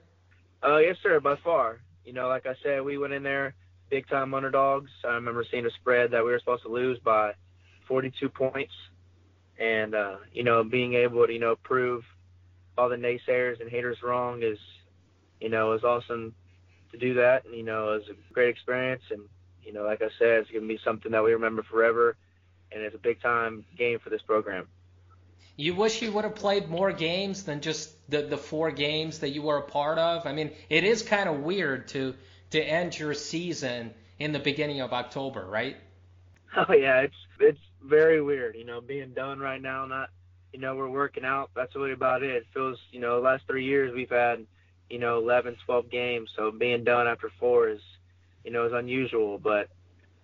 Uh, yes, sir, by far. You know, like I said, we went in there big time underdogs. I remember seeing a spread that we were supposed to lose by 42 points. And, uh, you know, being able to, you know, prove all the naysayers and haters wrong is, you know, was awesome to do that. And, you know, it was a great experience. And, you know, like I said, it's to be something that we remember forever. And it's a big time game for this program. You wish you would have played more games than just the, the four games that you were a part of. I mean, it is kind of weird to to end your season in the beginning of October, right? <laughs> Oh yeah, it's it's very weird. You know, being done right now, not you know we're working out. That's really about it. It feels you know the last three years we've had you know, 11, 12 games. So being done after four is, you know, is unusual. But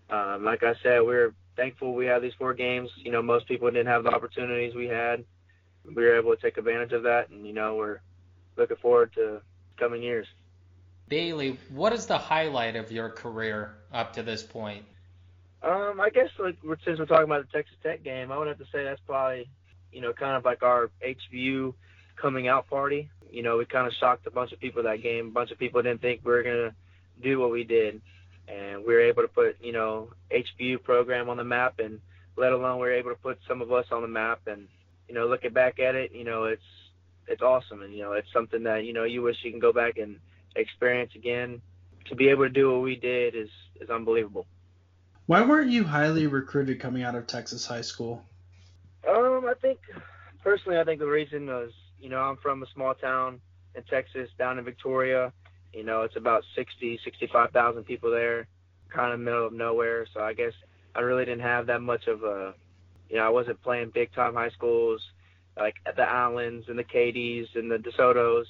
um, like I said, we're thankful we have these four games. You know, most people didn't have the opportunities we had. We were able to take advantage of that, and you know, we're looking forward to coming years. Bailey, what is the highlight of your career up to this point? Um, I guess like since we're talking about the Texas Tech game, I would have to say that's probably, you know, kind of like our HBU coming out party you know, we kind of shocked a bunch of people that game. A bunch of people didn't think we were gonna do what we did, and we were able to put, you know, HBU program on the map, and let alone we were able to put some of us on the map. And you know, looking back at it, you know, it's it's awesome, and you know, it's something that you know you wish you can go back and experience again. To be able to do what we did is is unbelievable. Why weren't you highly recruited coming out of Texas high school? Um, I think personally, I think the reason was you know, I'm from a small town in Texas, down in Victoria. You know, it's about 60, 65,000 people there, kind of middle of nowhere. So I guess I really didn't have that much of a, you know, I wasn't playing big time high schools like the Islands and the Katy's and the DeSoto's.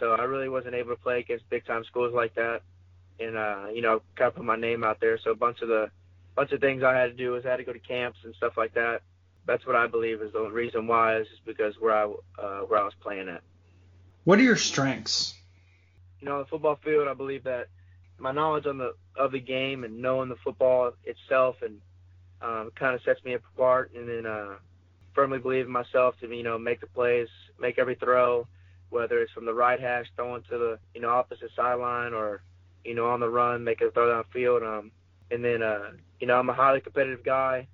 So I really wasn't able to play against big time schools like that, and uh, you know, kind of put my name out there. So a bunch of the bunch of things I had to do was I had to go to camps and stuff like that that's what I believe is the reason why is just because where I uh, where I was playing at. What are your strengths? You know, on the football field, I believe that my knowledge on the of the game and knowing the football itself and um, kind of sets me apart. And then uh, firmly believe in myself to you know make the plays, make every throw, whether it's from the right hash throwing to the you know opposite sideline or you know on the run, make a throw downfield. Um, and then uh, you know I'm a highly competitive guy.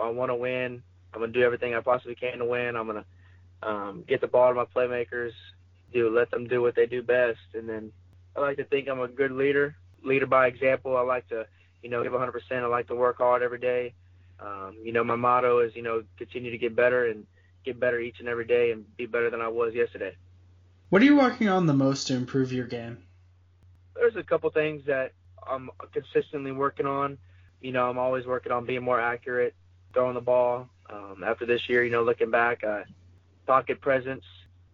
I want to win. I'm gonna do everything I possibly can to win. I'm gonna um, get the ball to my playmakers, do let them do what they do best, and then I like to think I'm a good leader, leader by example. I like to, you know, give 100%. I like to work hard every day. Um, you know, my motto is, you know, continue to get better and get better each and every day and be better than I was yesterday. What are you working on the most to improve your game? There's a couple things that I'm consistently working on. You know, I'm always working on being more accurate, throwing the ball, um, after this year, you know, looking back, uh, pocket presence,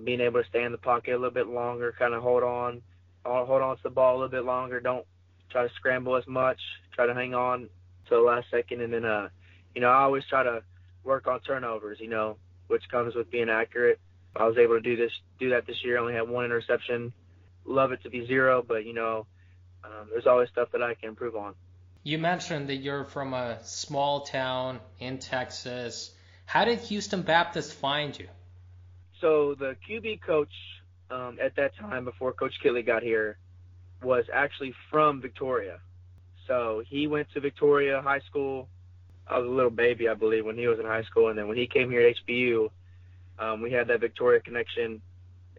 being able to stay in the pocket a little bit longer, kind of hold on, hold on to the ball a little bit longer. Don't try to scramble as much. Try to hang on to the last second, and then, uh, you know, I always try to work on turnovers. You know, which comes with being accurate. I was able to do this, do that this year. I only had one interception love it to be zero, but you know, um, there's always stuff that I can improve on. You mentioned that you're from a small town in Texas. How did Houston Baptist find you? So the QB coach um, at that time, before Coach Kittley got here, was actually from Victoria. So he went to Victoria High School. I was a little baby, I believe, when he was in high school, and then when he came here at HBU, um, we had that Victoria connection,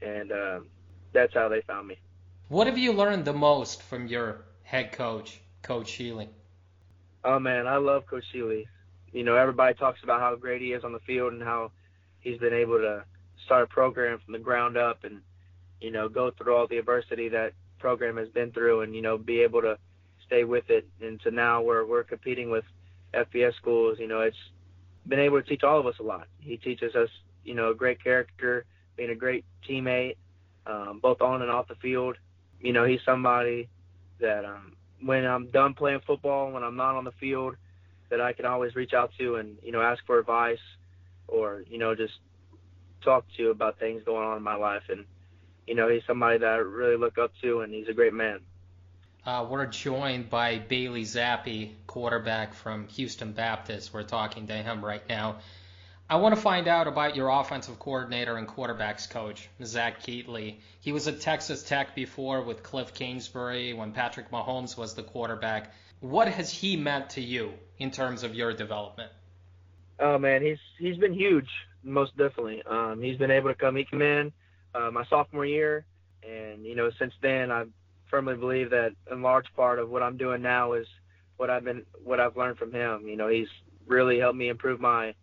and um, that's how they found me. What have you learned the most from your head coach, Coach Shealy? Oh man, I love Coach Shealy. You know, everybody talks about how great he is on the field and how he's been able to start a program from the ground up and you know go through all the adversity that program has been through and you know be able to stay with it and to now where we're competing with FBS schools. You know, it's been able to teach all of us a lot. He teaches us, you know, a great character, being a great teammate, um, both on and off the field. You know, he's somebody that um, when I'm done playing football, when I'm not on the field, that I can always reach out to and you know ask for advice or you know just talk to about things going on in my life. And you know, he's somebody that I really look up to, and he's a great man. Uh, we're joined by Bailey Zappe, quarterback from Houston Baptist. We're talking to him right now. I want to find out about your offensive coordinator and quarterbacks coach, Zach Kittley. He was at Texas Tech before with Cliff Kingsbury when Patrick Mahomes was the quarterback. What has he meant to you in terms of your development? Oh man, he's he's been huge, most definitely. Um, he's been able to come. He came in uh, my sophomore year, and you know since then I firmly believe that a large part of what I'm doing now is what I've been what I've learned from him. You know, he's really helped me improve my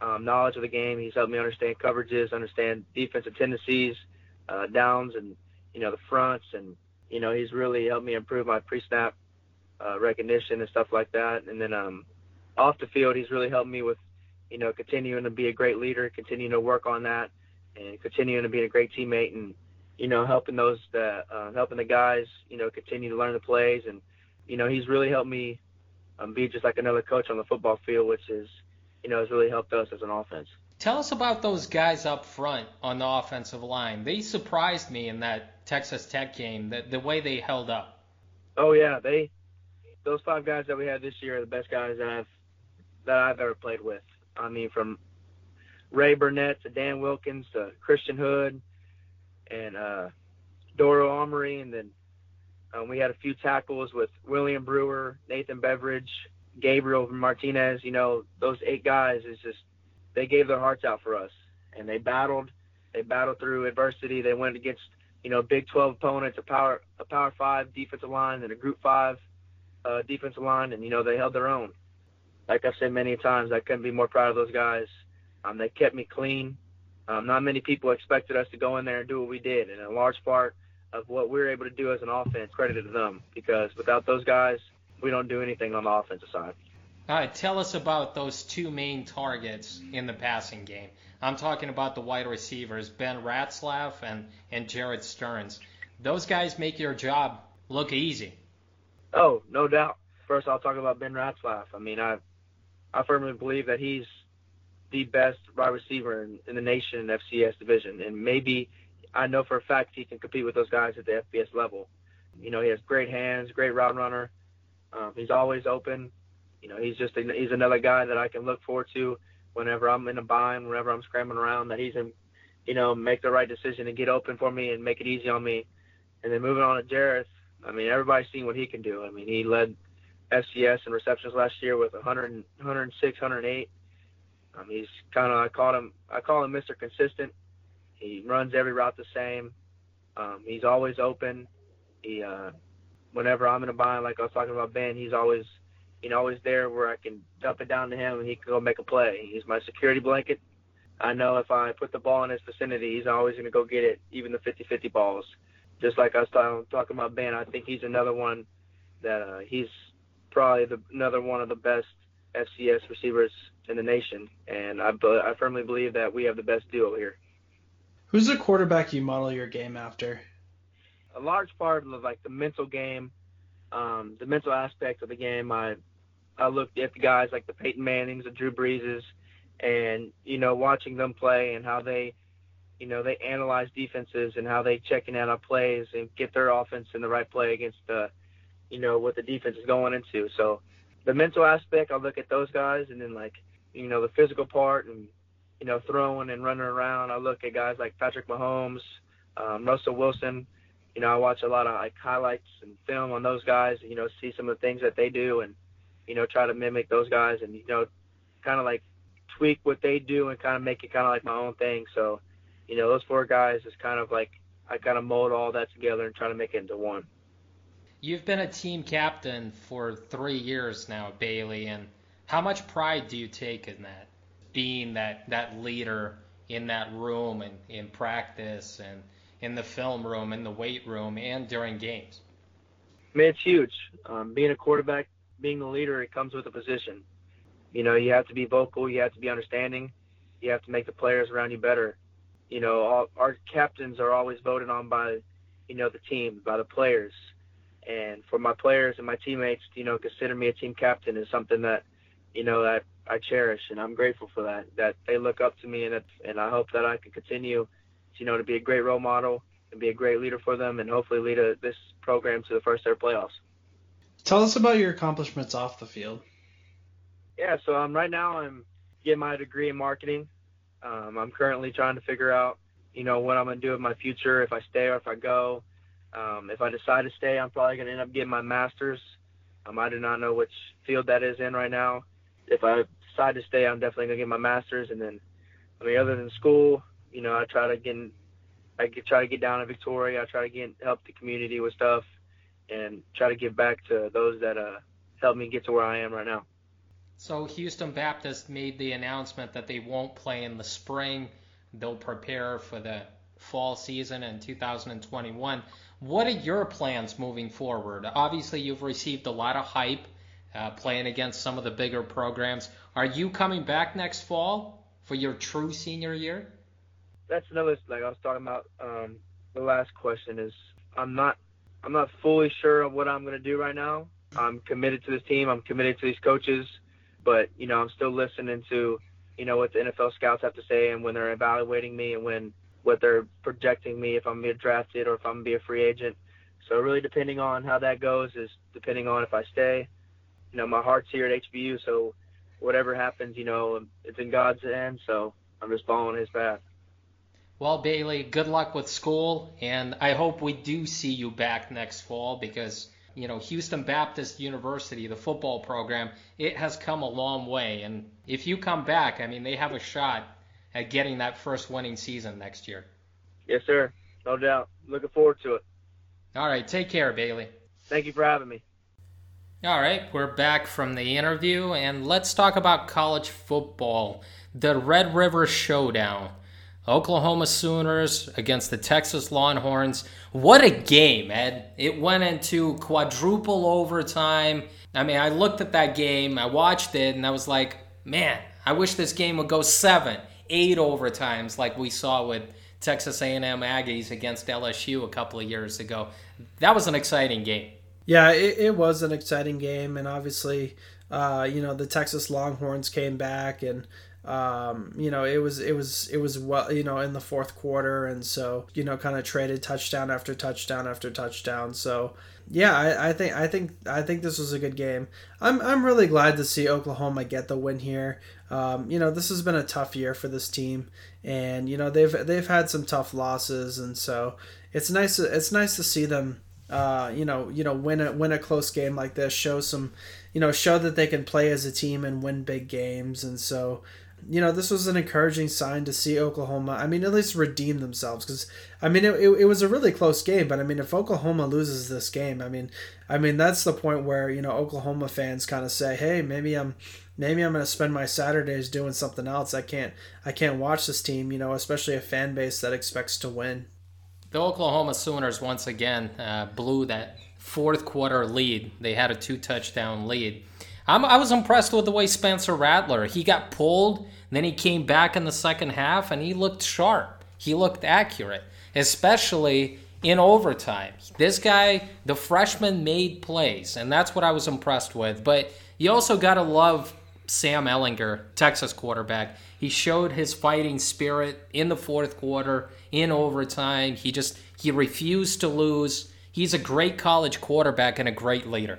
um, knowledge of the game. He's helped me understand coverages, understand defensive tendencies, uh, downs, and you know the fronts, and you know he's really helped me improve my pre-snap uh, recognition and stuff like that. And then um, off the field, he's really helped me with you know continuing to be a great leader, continuing to work on that, and continuing to be a great teammate, and you know helping those that uh, helping the guys you know continue to learn the plays, and you know he's really helped me um, be just like another coach on the football field, which is you know has really helped us as an offense. Tell us about those guys up front on the offensive line. They surprised me in that Texas Tech game, the, the way they held up. Oh yeah, they those five guys that we had this year are the best guys that I've that I've ever played with. I mean, from Ray Burnett to Dan Wilkins to Christian Hood and uh, Doro Armory, and then um, we had a few tackles with William Brewer, Nathan Beveridge, Gabriel Martinez. You know, those eight guys is just they gave their hearts out for us, and they battled. They battled through adversity. They went against you know Big 12 opponents, a power a Power Five defensive line, and a Group Five uh, defensive line, and you know they held their own. Like I've said many times, I couldn't be more proud of those guys. Um, they kept me clean. Um, not many people expected us to go in there and do what we did, and a large part of what we were able to do as an offense credited to them because without those guys, we don't do anything on the offensive side. All right, tell us about those two main targets in the passing game. I'm talking about the wide receivers, Ben Ratzlaff and, and Jerreth Sterns. Those guys make your job look easy. Oh, no doubt. First, I'll talk about Ben Ratzlaff. I mean, I I firmly believe that he's the best wide receiver in, in the nation in FCS division, and maybe I know for a fact he can compete with those guys at the FBS level. You know, he has great hands, great route runner. Um, he's always open. You know, he's just a, he's another guy that I can look forward to whenever I'm in a bind, whenever I'm scrambling around. That he's in, you know, make the right decision and get open for me and make it easy on me. And then moving on to Jerreth, I mean, everybody's seen what he can do. I mean, he led FCS in receptions last year with 100, 106, 108. Um, he's kind of I call him I call him Mr. Consistent. He runs every route the same. Um, he's always open. He uh, whenever I'm in a bind, like I was talking about Ben, he's always you know always there where I can dump it down to him and he can go make a play. He's my security blanket. I know if I put the ball in his vicinity, he's always going to go get it, even the 50-50 balls. Just like I was talking, about Ben, I think he's another one that uh, he's probably the, another one of the best FCS receivers in the nation, and I, I firmly believe that we have the best duo here. Who's the quarterback you model your game after? A large part of like the mental game, um, the mental aspect of the game. I I looked at the guys like the Peyton Mannings, the Drew Breeses, and you know watching them play and how they you know, they analyze defenses and how they checking out on plays and get their offense in the right play against the, you know, what the defense is going into. So the mental aspect, I'll look at those guys, and then like, you know, the physical part and you know, throwing and running around. I look at guys like Patrick Mahomes, um, Russell Wilson. You know, I watch a lot of like highlights and film on those guys. You know, see some of the things that they do, and you know, try to mimic those guys, and you know, kind of like tweak what they do and kind of make it kind of like my own thing. So, you know, those four guys is kind of like I kind of mold all that together and try to make it into one. You've been a team captain for three years now, Bailey, and how much pride do you take in that? being that that leader in that room and in practice and in the film room, in the weight room, and during games? Man, it's huge. Um, being a quarterback, being the leader, it comes with a position. You know, you have to be vocal, you have to be understanding, you have to make the players around you better. You know, all, our captains are always voted on by, you know, the team, by the players. And for my players and my teammates, you know, consider me a team captain is something that, you know, that I cherish, and I'm grateful for that. That they look up to me, and it's, and I hope that I can continue, you know, to be a great role model and be a great leader for them, and hopefully lead a, this program to the first ever playoffs. Tell us about your accomplishments off the field. Yeah, so um, right now I'm getting my degree in marketing. Um, I'm currently trying to figure out, you know, what I'm gonna do with my future, if I stay or if I go. Um, if I decide to stay, I'm probably gonna end up getting my master's. Um, I do not know which field that is in right now if I decide to stay, I'm definitely gonna get my master's. And then, I mean, other than school, you know, I try to get, I try to get down to Victoria. I try to get help the community with stuff, and try to give back to those that uh helped me get to where I am right now. So Houston Baptist made the announcement that they won't play in the spring. They'll prepare for the fall season in 2021. What are your plans moving forward? Obviously, you've received a lot of hype uh, playing against some of the bigger programs. Are you coming back next fall for your true senior year? That's another like I was talking about. Um, the last question is I'm not I'm not fully sure of what I'm to do right now. I'm committed to this team. I'm committed to these coaches, but you know I'm still listening to you know what the NFL scouts have to say and when they're evaluating me and when what they're projecting me if I'm gonna be drafted or if I'm gonna be a free agent. So really depending on how that goes is depending on if I stay you know, my heart's here at HBU, so whatever happens, you know, it's in God's hands. So I'm just following His path. Well, Bailey, good luck with school, and I hope we do see you back next fall because you know Houston Baptist University, the football program, it has come a long way, and if you come back, I mean, they have a shot at getting that first winning season next year. Yes, sir. No doubt. Looking forward to it. All right. Take care, Bailey. Thank you for having me. All right, we're back from the interview, and let's talk about college football. The Red River Showdown. Oklahoma Sooners against the Texas Longhorns. What a game, Ed. It went into quadruple overtime. I mean, I looked at that game, I watched it, and I was like, man, I wish this game would go seven, eight overtimes like we saw with Texas A&M Aggies against LSU a couple of years ago. That was an exciting game. Yeah, it, it was an exciting game, and obviously, uh, you know, the Texas Longhorns came back, and um, you know, it was it was it was well, you know, in the fourth quarter, and so you know, kind of traded touchdown after touchdown after touchdown. So yeah, I, I think I think I think this was a good game. I'm I'm really glad to see Oklahoma get the win here. Um, you know, this has been a tough year for this team, and you know they've they've had some tough losses, and so it's nice it's nice to see them uh, you know, you know, win a win a close game like this, show some, you know, show that they can play as a team and win big games, and so, you know, this was an encouraging sign to see Oklahoma. I mean, at least redeem themselves because, I mean, it, it, it, was a really close game, but I mean, if Oklahoma loses this game, I mean, I mean that's the point where you know Oklahoma fans kind of say, hey, maybe I'm. Maybe I'm going to spend my Saturdays doing something else. I can't I can't watch this team, you know, especially a fan base that expects to win the Oklahoma Sooners once again uh, blew that fourth quarter lead. They had a two touchdown lead. I'm, i was impressed with the way Spencer Rattler he got pulled, then he came back in the second half and he looked sharp. He looked accurate, especially in overtime. This guy, the freshman, made plays, and that's what I was impressed with. But you also got to love Sam Ehlinger, Texas quarterback. He showed his fighting spirit in the fourth quarter, in overtime. He just he refused to lose. He's a great college quarterback and a great leader.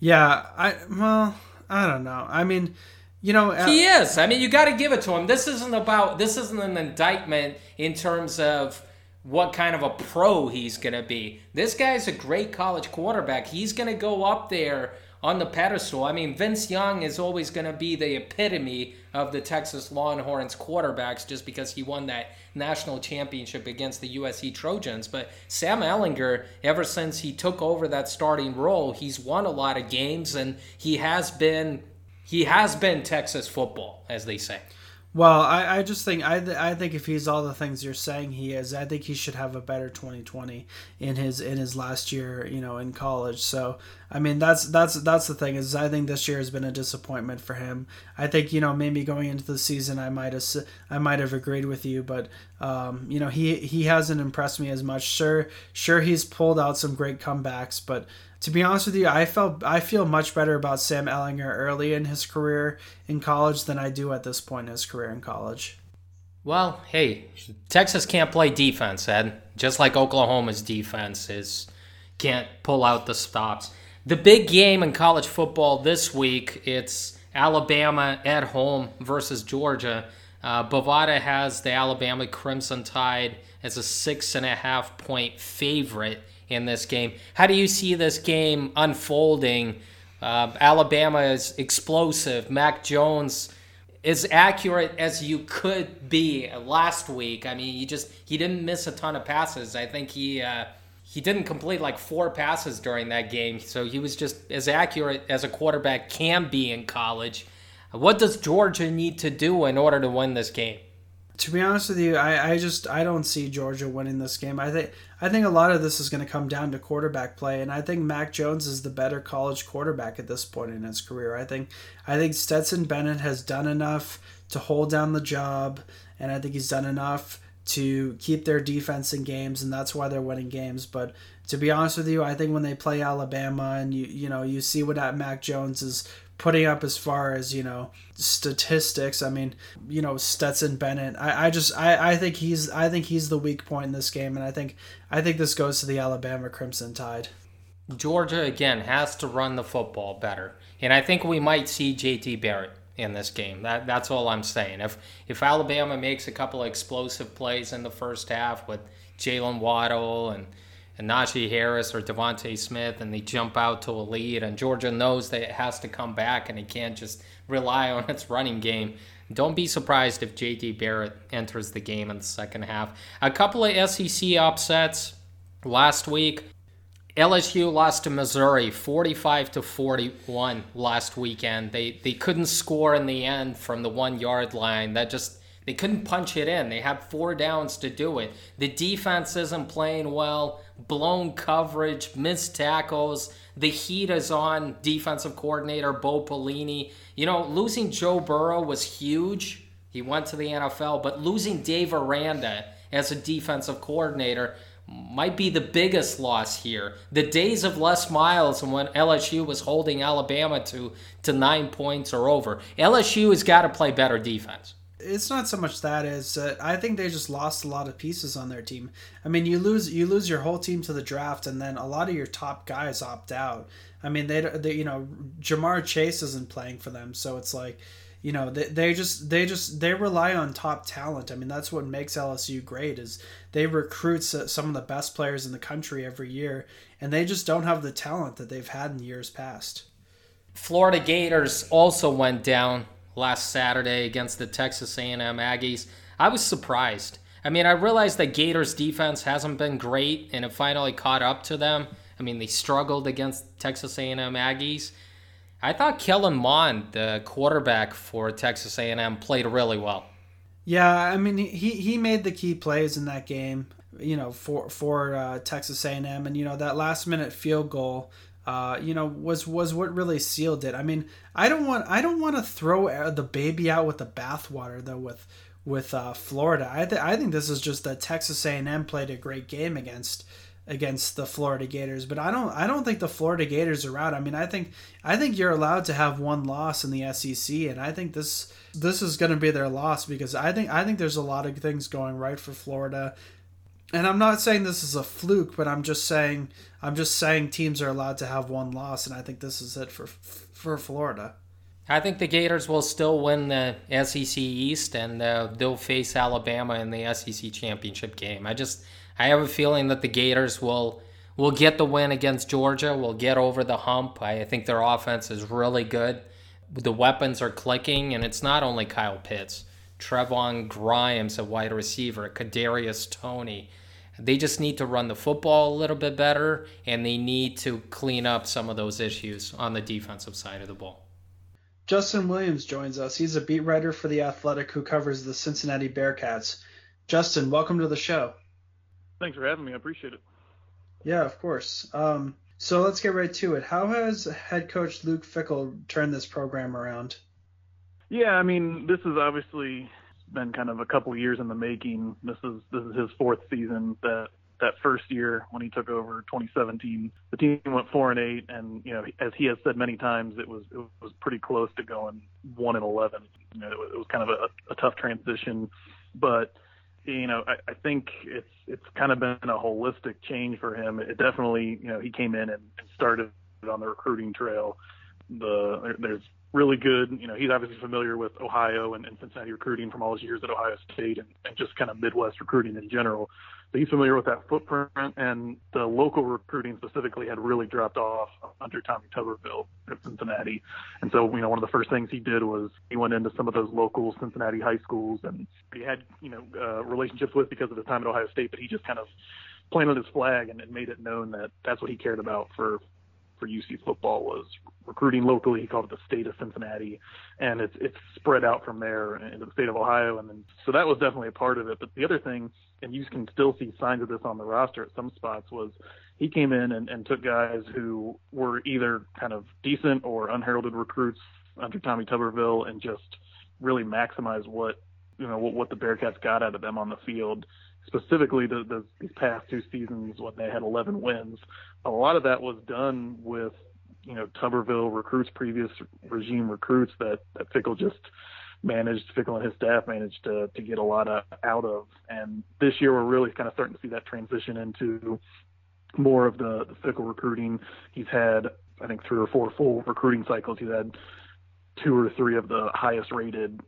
Yeah, I well, I don't know. I mean, you know, uh, he is. I mean, you got to give it to him. This isn't about. This isn't an indictment in terms of what kind of a pro he's going to be. This guy's a great college quarterback. He's going to go up there on the pedestal. I mean, Vince Young is always going to be the epitome of the Texas Longhorns quarterbacks just because he won that national championship against the USC Trojans. But Sam Ehlinger, ever since he took over that starting role, he's won a lot of games and he has been he has been Texas football, as they say. Well, I, I just think I, th- I think if he's all the things you're saying he is, I think he should have a better 2020 in his in his last year, you know, in college. So I mean, that's that's that's the thing is I think this year has been a disappointment for him. I think you know maybe going into the season I might have I might have agreed with you, but um, you know he he hasn't impressed me as much. Sure, sure he's pulled out some great comebacks, but to be honest with you, I felt I feel much better about Sam Ehlinger early in his career in college than I do at this point in his career in college. Well, hey, Texas can't play defense, Ed. Just like Oklahoma's defense is can't pull out the stops. The big game in college football this week, it's Alabama at home versus Georgia. Uh, Bovada has the Alabama Crimson Tide as a six and a half point favorite in this game. How do you see this game unfolding? Uh, Alabama is explosive. Mac Jones is accurate as you could be last week. I mean, he just he didn't miss a ton of passes. I think he uh, he didn't complete like four passes during that game, so he was just as accurate as a quarterback can be in college. What does Georgia need to do in order to win this game? To be honest with you, I, I just I don't see Georgia winning this game. I think I think a lot of this is going to come down to quarterback play, and I think Mac Jones is the better college quarterback at this point in his career. I think I think Stetson Bennett has done enough to hold down the job, and I think he's done enough to keep their defense in games, and that's why they're winning games. But to be honest with you, I think when they play Alabama and you you know you see what that Mac Jones is putting up as far as you know statistics i mean you know stetson bennett i, I just I, I think he's i think he's the weak point in this game and i think i think this goes to the alabama crimson tide. Georgia again has to run the football better and i think we might see jt barrett in this game. That that's all i'm saying. If if alabama makes a couple of explosive plays in the first half with jaylen waddle and and Najee Harris or DeVonta Smith and they jump out to a lead and Georgia knows that it has to come back and it can't just rely on its running game. Don't be surprised if J.D. Barrett enters the game in the second half. A couple of SEC upsets last week. LSU lost to Missouri 45 to 41 last weekend. They they couldn't score in the end from the 1-yard line. That just they couldn't punch it in. They had four downs to do it. The defense isn't playing well blown coverage, missed tackles. The heat is on defensive coordinator Bo Pelini. You know, losing Joe Burrow was huge. He went to the NFL, but losing Dave Aranda as a defensive coordinator might be the biggest loss here. The days of Les Miles and when LSU was holding Alabama to to nine points or over. LSU has got to play better defense it's not so much that is uh, I think they just lost a lot of pieces on their team. I mean, you lose you lose your whole team to the draft, and then a lot of your top guys opt out. I mean, they, they you know Ja'Marr Chase isn't playing for them, so it's like you know they, they just they just they rely on top talent. I mean, that's what makes LSU great is they recruit some of the best players in the country every year, and they just don't have the talent that they've had in years past. Florida Gators also went down last Saturday against the Texas A&M Aggies. I was surprised. I mean, I realized that Gators defense hasn't been great and it finally caught up to them. I mean, they struggled against Texas A&M Aggies. I thought Kellen Mond, the quarterback for Texas A&M, played really well. Yeah, I mean, he he made the key plays in that game, you know, for for uh, Texas A&M, and you know that last minute field goal uh, you know, was was what really sealed it. I mean, I don't want I don't want to throw the baby out with the bathwater though with with uh, Florida. I th- I think this is just that Texas A&M played a great game against against the Florida Gators. But I don't I don't think the Florida Gators are out. I mean, I think I think you're allowed to have one loss in the SEC, and I think this this is going to be their loss because I think I think there's a lot of things going right for Florida. And I'm not saying this is a fluke, but I'm just saying I'm just saying teams are allowed to have one loss, and I think this is it for for Florida. I think the Gators will still win the SEC East, and uh, they'll face Alabama in the SEC championship game. I just I have a feeling that the Gators will will get the win against Georgia. Will get over the hump. I think their offense is really good. The weapons are clicking, and it's not only Kyle Pitts, Trevon Grimes, a wide receiver, Kadarius Toney. They just need to run the football a little bit better, and they need to clean up some of those issues on the defensive side of the ball. Justin Williams joins us. He's a beat writer for The Athletic who covers the Cincinnati Bearcats. Justin, welcome to the show. Thanks for having me. I appreciate it. Yeah, of course. Um, so let's get right to it. How has head coach Luke Fickell turned this program around? Yeah, I mean, this has obviously been kind of a couple years in the making. This is this is his fourth season. That that first year when he took over 2017, the team went four and eight, and you know, as he has said many times, it was it was pretty close to going one and eleven. You know, it was, it was kind of a, a tough transition, but you know, I, I think it's it's kind of been a holistic change for him. It definitely, you know, he came in and, and started on the recruiting trail. The there's really good, you know, he's obviously familiar with Ohio and, and Cincinnati recruiting from all his years at Ohio State and, and just kind of Midwest recruiting in general. So he's familiar with that footprint, and the local recruiting specifically had really dropped off under Tommy Tuberville at Cincinnati. And so, you know, one of the first things he did was he went into some of those local Cincinnati high schools, and he had, you know, uh, relationships with because of his time at Ohio State, but he just kind of planted his flag and, and made it known that that's what he cared about for for UC football was recruiting locally. He called it the state of Cincinnati, and it's it's spread out from there into the state of Ohio, and then so that was definitely a part of it. But the other thing, and you can still see signs of this on the roster at some spots, was he came in and, and took guys who were either kind of decent or unheralded recruits under Tommy Tuberville, and just really maximized what you know what, what the Bearcats got out of them on the field specifically the, the, these past two seasons when they had 11 wins, a lot of that was done with you know Tuberville recruits, previous regime recruits that that Fickell just managed, Fickell and his staff managed to to get a lot of, out of. And this year we're really kind of starting to see that transition into more of the, the Fickell recruiting. He's had I think three or four full recruiting cycles. He's had two or three of the highest rated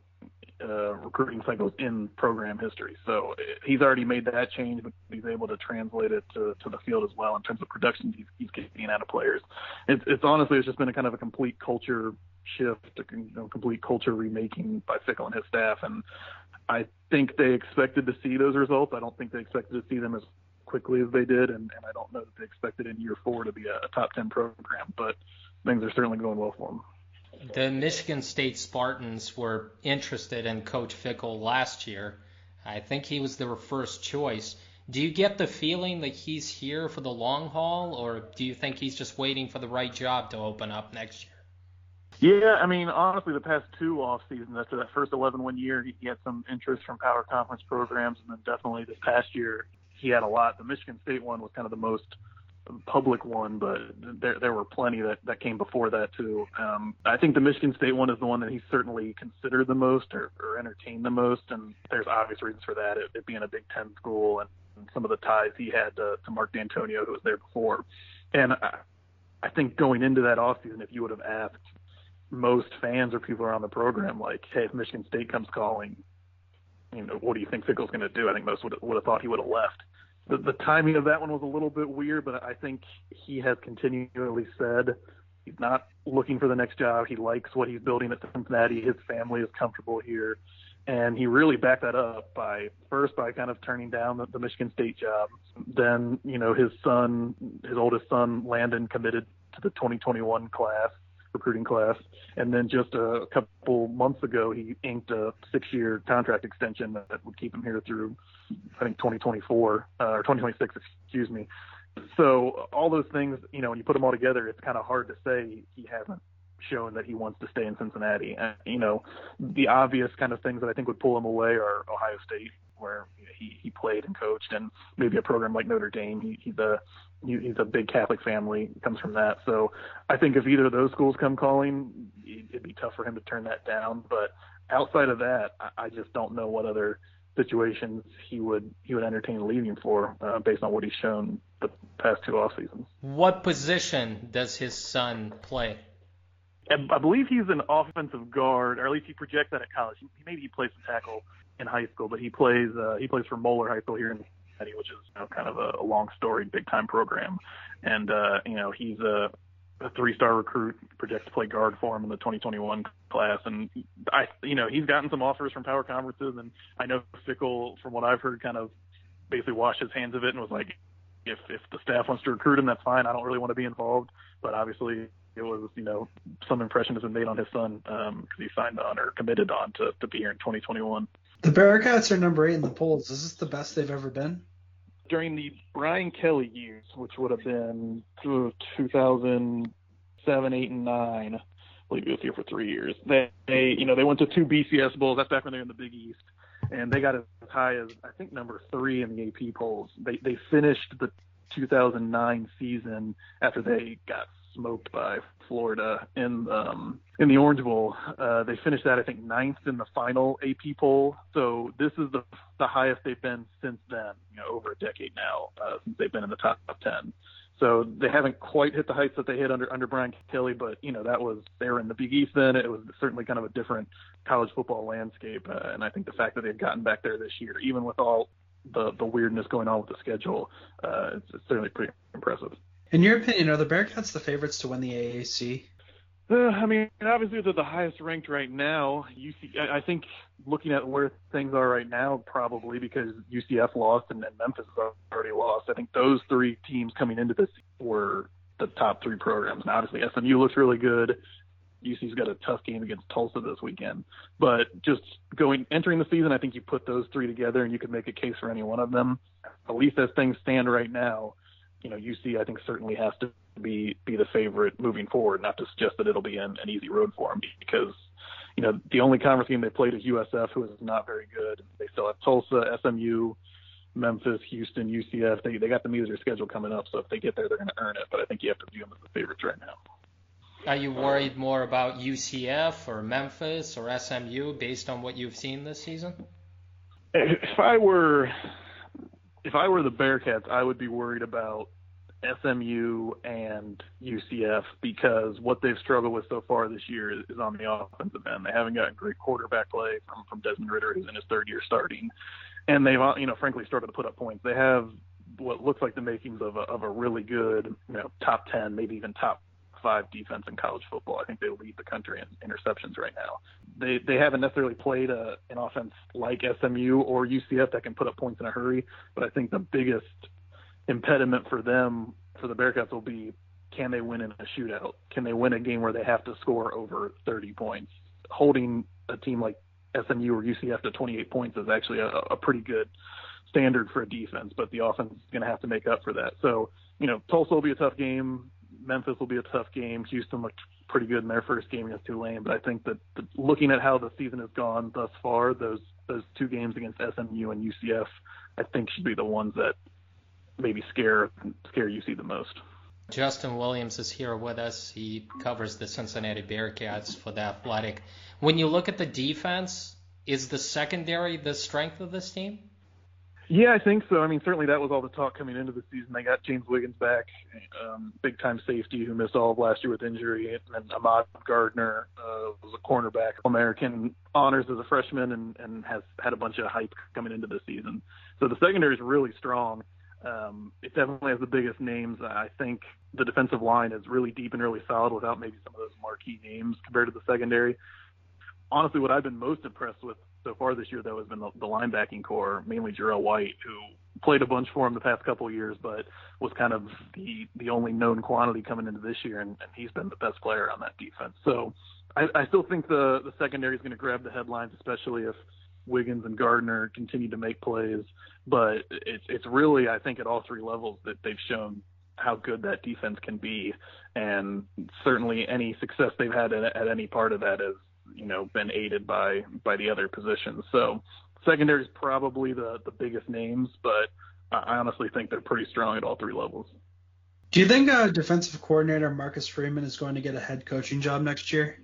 uh, recruiting cycles in program history. So he's already made that change, but he's able to translate it to, to the field as well in terms of production he's, he's getting out of players. It's, it's honestly, it's just been a kind of a complete culture shift, a you know, complete culture remaking by Fickell and his staff. And I think they expected to see those results. I don't think they expected to see them as quickly as they did. And, and I don't know that they expected in year four to be a, a top 10 program, but things are certainly going well for them the Michigan State Spartans were interested in Coach Fickell last year. I think he was their first choice. Do you get the feeling that he's here for the long haul, or do you think he's just waiting for the right job to open up next year? Yeah, I mean, honestly, the past two off seasons after that first 11 win year, he had some interest from power conference programs, and then definitely this past year, he had a lot. The Michigan State one was kind of the most public one, but there there were plenty that that came before that too. Um, I think the Michigan State one is the one that he certainly considered the most or, or entertained the most, and there's obvious reasons for that. It, it being a Big Ten school and, and some of the ties he had to, to Mark Dantonio, who was there before. And I, I think going into that offseason, if you would have asked most fans or people around the program, like, hey, if Michigan State comes calling, you know, what do you think Fickell's going to do? I think most would would have thought he would have left the, the timing of that one was a little bit weird, but I think he has continually said he's not looking for the next job. He likes what he's building at Cincinnati. His family is comfortable here. And he really backed that up by first by kind of turning down the, the Michigan State job. Then, you know, his son, his oldest son, Landon, committed to the 2021 class recruiting class. And then just a couple months ago, he inked a six-year contract extension that would keep him here through, I think, 2024 uh, or 2026, excuse me. So all those things, you know, when you put them all together, it's kind of hard to say he hasn't shown that he wants to stay in Cincinnati. And, you know, the obvious kind of things that I think would pull him away are Ohio State, where he, he played and coached, and maybe a program like Notre Dame. He, he's a he, he's a big Catholic family, comes from that. So I think if either of those schools come calling, it'd be tough for him to turn that down. But outside of that, I, I just don't know what other situations he would he would entertain leaving for uh, based on what he's shown the past two off seasons. What position does his son play? I believe he's an offensive guard, or at least he projects that at college. He, maybe he plays some tackle in high school, but he plays uh, he plays for Moeller High School here in Cincinnati, which is you know, kind of a, a long story, big time program. And uh, you know he's a, a three star recruit, projects to play guard for him in the 2021 class. And I, you know, he's gotten some offers from power conferences, and I know Fickell, from what I've heard, kind of basically washed his hands of it and was like, if if the staff wants to recruit him, that's fine. I don't really want to be involved. But obviously, it was you know some impression has been made on his son because um, he signed on or committed on to to be here in 2021. The Bearcats are number eight in the polls. Is this the best they've ever been? During the Brian Kelly years, which would have been 2007, eight, and nine. I believe he was here for three years. They, they, you know, they went to two BCS bowls. That's back when they were in the Big East, and they got as high as I think number three in the AP polls. They they finished the 2009 season after they got smoked by Florida in um, in the Orange Bowl. Uh, they finished that I think ninth in the final AP poll. So this is the the highest they've been since then. You know, over a decade now uh, since they've been in the top ten. So they haven't quite hit the heights that they hit under under Brian Kelly, but you know that was they were in the Big East then. It was certainly kind of a different college football landscape, uh, and I think the fact that they've gotten back there this year, even with all the the weirdness going on with the schedule, uh, it's, it's certainly pretty impressive. In your opinion, are the Bearcats the favorites to win the AAC? Uh, I mean, obviously they're the highest ranked right now. UC, I, think looking at where things are right now, probably because UCF lost and, and Memphis has already lost. I think those three teams coming into this were the top three programs. And obviously SMU looks really good. UC's got a tough game against Tulsa this weekend. But just going entering the season, I think you put those three together and you could make a case for any one of them. At least as things stand right now, you know, UC I think certainly has to be be the favorite moving forward. Not to suggest that it'll be an, an easy road for them because you know the only conference game they played is USF, who is not very good. They still have Tulsa, SMU, Memphis, Houston, UCF. They they got the easier schedule coming up, so if they get there, they're going to earn it. But I think you have to view them as the favorites right now. Are you worried more about UCF or Memphis or SMU based on what you've seen this season? If I were if I were the Bearcats, I would be worried about SMU and UCF because what they've struggled with so far this year is, on the offensive end. They haven't gotten great quarterback play from from Desmond Ridder, who's in his third year starting, and they've you know frankly started to put up points. They have what looks like the makings of a of a really good you know top ten, maybe even top five defense in college football. I think they lead the country in interceptions right now. They they haven't necessarily played a, an offense like SMU or UCF that can put up points in a hurry, but I think the biggest impediment for them for the Bearcats will be can they win in a shootout? Can they win a game where they have to score over 30 points? Holding a team like SMU or UCF to 28 points is actually a, a pretty good standard for a defense, but the offense is going to have to make up for that. So, you know, Tulsa will be a tough game. Memphis will be a tough game. Houston looked pretty good in their first game against Tulane, but I think that the, looking at how the season has gone thus far, those those two games against SMU and UCF, I think should be the ones that maybe scare scare UC the most. Justin Williams is here with us. He covers the Cincinnati Bearcats for the Athletic. When you look at the defense, is the secondary the strength of this team? Yeah, I think so. I mean, certainly that was all the talk coming into the season. They got James Wiggins back, um, big time safety who missed all of last year with injury, and then Ahmad Gardner uh, was a cornerback, American honors as a freshman, and, and has had a bunch of hype coming into the season. So the secondary is really strong. Um, it definitely has the biggest names. I think the defensive line is really deep and really solid without maybe some of those marquee names compared to the secondary. Honestly, what I've been most impressed with so far this year, though, has been the, the linebacking corps, mainly Jarell White, who played a bunch for him the past couple of years, but was kind of the the only known quantity coming into this year, and, and he's been the best player on that defense. So I, I still think the the secondary is going to grab the headlines, especially if Wiggins and Gardner continue to make plays. But it's it's really I think at all three levels that they've shown how good that defense can be, and certainly any success they've had at, at any part of that is you know been aided by by the other positions. So secondary is probably the the biggest names, but I honestly think they're pretty strong at all three levels. Do you think uh, defensive coordinator Marcus Freeman is going to get a head coaching job next year?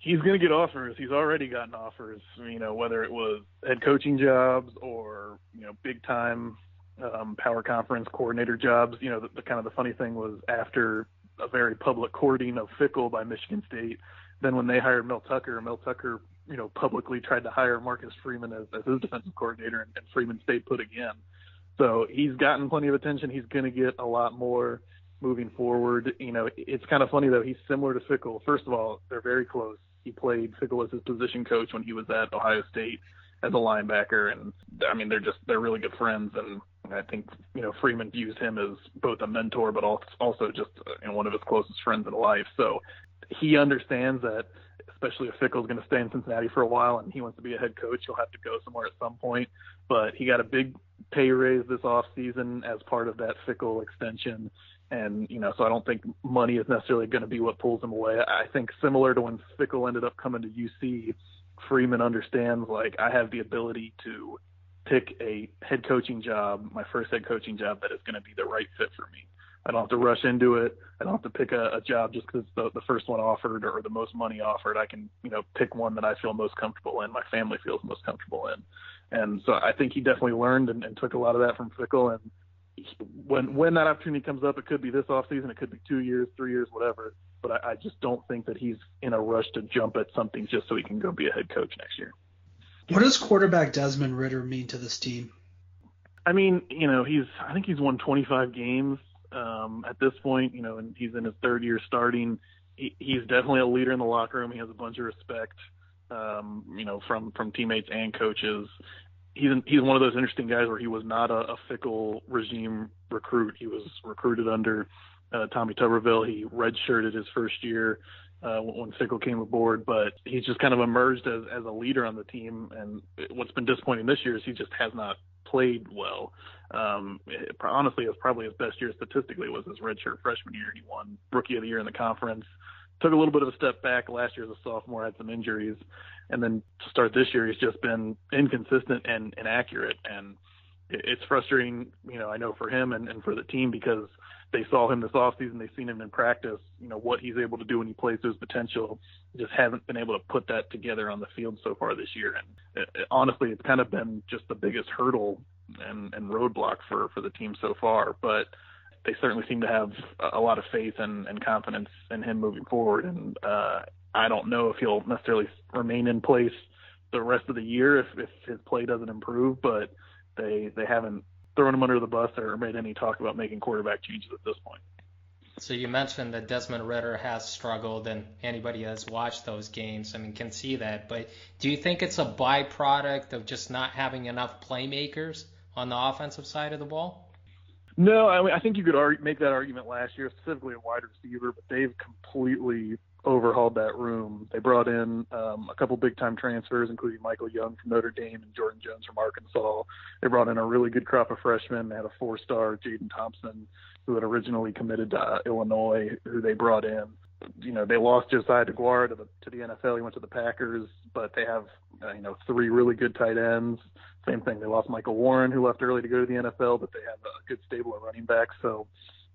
He's going to get offers. He's already gotten offers. You know, whether it was head coaching jobs or you know big time um, power conference coordinator jobs. You know, the, the kind of the funny thing was after a very public courting of Fickell by Michigan State, then when they hired Mel Tucker, Mel Tucker you know publicly tried to hire Marcus Freeman as, as his defensive coordinator, and, and Freeman stayed put again. So he's gotten plenty of attention. He's going to get a lot more moving forward. You know, it's kind of funny though. He's similar to Fickell. First of all, they're very close. He played Fickell as his position coach when he was at Ohio State as a linebacker, and I mean they're just they're really good friends. And I think you know Freeman views him as both a mentor, but also just uh, you know, one of his closest friends in life. So he understands that especially if Fickell's going to stay in Cincinnati for a while and he wants to be a head coach, he'll have to go somewhere at some point. But he got a big pay raise this off season as part of that Fickell extension. And, you know, so I don't think money is necessarily going to be what pulls him away. I think similar to when Fickell ended up coming to UC, Freeman understands like I have the ability to pick a head coaching job, my first head coaching job that is going to be the right fit for me. I don't have to rush into it. I don't have to pick a, a job just because the, the first one offered or the most money offered. I can, you know, pick one that I feel most comfortable in, my family feels most comfortable in. And so I think he definitely learned and, and took a lot of that from Fickell. And when when that opportunity comes up, it could be this off season, it could be two years, three years, whatever. But I, I just don't think that he's in a rush to jump at something just so he can go be a head coach next year. What does quarterback Desmond Ridder mean to this team? I mean, you know, he's I think he's won 25 games um, at this point, you know, and he's in his third year starting. He, he's definitely a leader in the locker room. He has a bunch of respect, um, you know, from from teammates and coaches. He's he's one of those interesting guys where he was not a, a Fickell regime recruit. He was recruited under uh, Tommy Tuberville. He redshirted his first year uh, when Fickell came aboard, but he's just kind of emerged as, as a leader on the team. And what's been disappointing this year is he just has not played well. Um, it, honestly, it was probably his best year statistically was his redshirt freshman year. He won Rookie of the Year in the conference. Took a little bit of a step back last year as a sophomore, had some injuries, and then to start this year, he's just been inconsistent and inaccurate. And it, it's frustrating, you know, I know for him and, and for the team because they saw him this offseason, they've seen him in practice, you know, what he's able to do when he plays to his potential. Just haven't been able to put that together on the field so far this year. And it, it, honestly, it's kind of been just the biggest hurdle and, and roadblock for, for the team so far. But they certainly seem to have a lot of faith and, and confidence in him moving forward. And uh, I don't know if he'll necessarily remain in place the rest of the year if, if his play doesn't improve, but they they haven't thrown him under the bus or made any talk about making quarterback changes at this point. So you mentioned that Desmond Ridder has struggled, and anybody that's watched those games, I mean, can see that. But do you think it's a byproduct of just not having enough playmakers on the offensive side of the ball? No, I mean I think you could argue, make that argument last year, specifically a wide receiver, but they've completely overhauled that room. They brought in um, a couple big time transfers, including Michael Young from Notre Dame and Jordan Jones from Arkansas. They brought in a really good crop of freshmen. They had a four star Jaden Thompson, who had originally committed to uh, Illinois, who they brought in. You know, they lost Josiah DeGuara to the to the NFL. He went to the Packers, but they have uh, you know three really good tight ends. Same thing. They lost Michael Warren, who left early to go to the NFL, but they have a good stable of running backs. So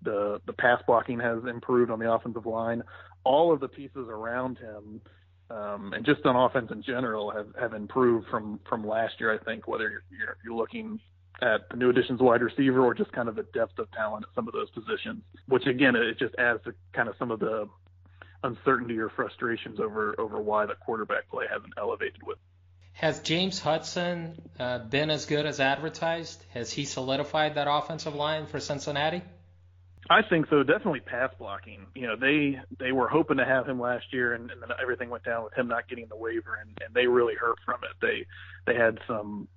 the the pass blocking has improved on the offensive line all of the pieces around him um, and just on offense in general have, have improved from from last year. I think whether you're, you're, you're looking at the new additions wide receiver or just kind of the depth of talent at some of those positions, which again it just adds to kind of some of the uncertainty or frustrations over over why the quarterback play hasn't elevated with. Has James Hudson uh, been as good as advertised? Has he solidified that offensive line for Cincinnati? I think so. Definitely pass blocking. You know, they they were hoping to have him last year, and, and then everything went down with him not getting the waiver, and, and they really hurt from it. They they had some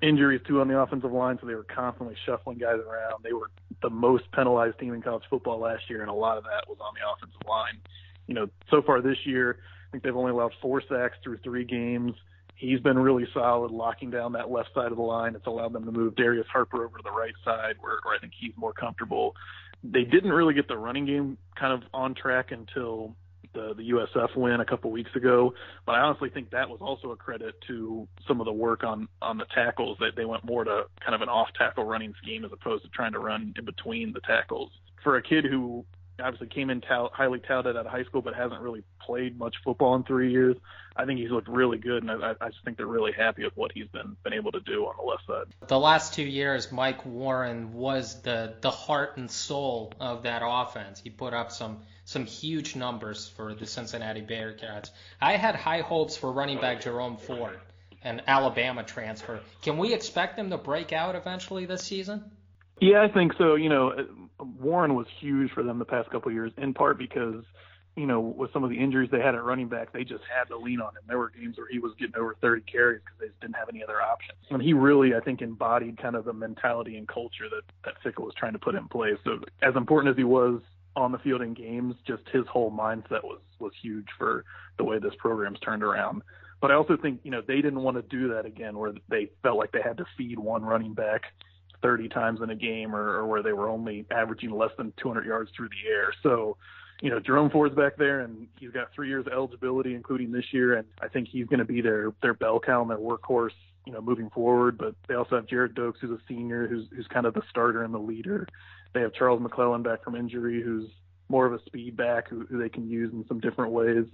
injuries too on the offensive line, so they were constantly shuffling guys around. They were the most penalized team in college football last year, and a lot of that was on the offensive line. You know, so far this year, I think they've only allowed four sacks through three games. He's been really solid locking down that left side of the line. It's allowed them to move Darius Harper over to the right side, where, where I think he's more comfortable they didn't really get the running game kind of on track until the the USF win a couple weeks ago. But I honestly think that was also a credit to some of the work on on the tackles that they went more to kind of an off tackle running scheme as opposed to trying to run in between the tackles. For a kid who obviously came in tout, highly touted out of high school, but hasn't really played much football in three years. I think he's looked really good, and I, I just think they're really happy with what he's been been able to do on the left side. The last two years, Mike Warren was the the heart and soul of that offense. He put up some some huge numbers for the Cincinnati Bearcats. I had high hopes for running back Jerome Ford, an Alabama transfer. Can we expect him to break out eventually this season? Yeah, I think so. You know, Warren was huge for them the past couple of years, in part because you know, with some of the injuries they had at running back, they just had to lean on him. There were games where he was getting over 30 carries because they just didn't have any other options. And he really, I think, embodied kind of the mentality and culture that that Fickell was trying to put in place. So, as important as he was on the field in games, just his whole mindset was was huge for the way this program's turned around. But I also think, you know, they didn't want to do that again, where they felt like they had to feed one running back 30 times in a game, or, or where they were only averaging less than 200 yards through the air. So you know, Jerome Ford's back there, and he's got three years of eligibility, including this year, and I think he's going to be their their bell cow and their workhorse, you know, moving forward. But they also have Gerrid Doaks, who's a senior, who's who's kind of the starter and the leader. They have Charles McClelland back from injury, who's more of a speed back who, who they can use in some different ways.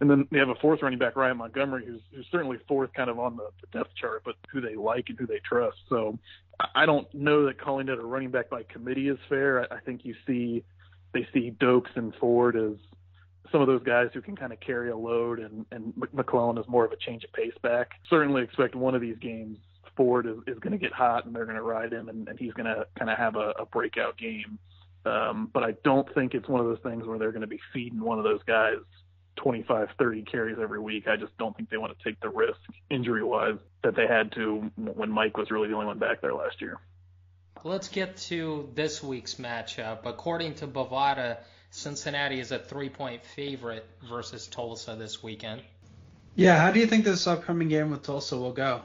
And then they have a fourth running back, Ryan Montgomery, who's, who's certainly fourth kind of on the, the depth chart, but who they like and who they trust. So I don't know that calling it a running back by committee is fair. I, I think you see they see Doaks and Ford as some of those guys who can kind of carry a load, and and McClelland is more of a change of pace back. Certainly expect one of these games Ford is, is going to get hot, and they're going to ride him, and, and he's going to kind of have a, a breakout game. Um, but I don't think it's one of those things where they're going to be feeding one of those guys 25, 30 carries every week. I just don't think they want to take the risk injury wise that they had to when Mike was really the only one back there last year. Let's get to this week's matchup. According to Bovada, Cincinnati is a three point favorite versus Tulsa this weekend. Yeah, how do you think this upcoming game with Tulsa will go?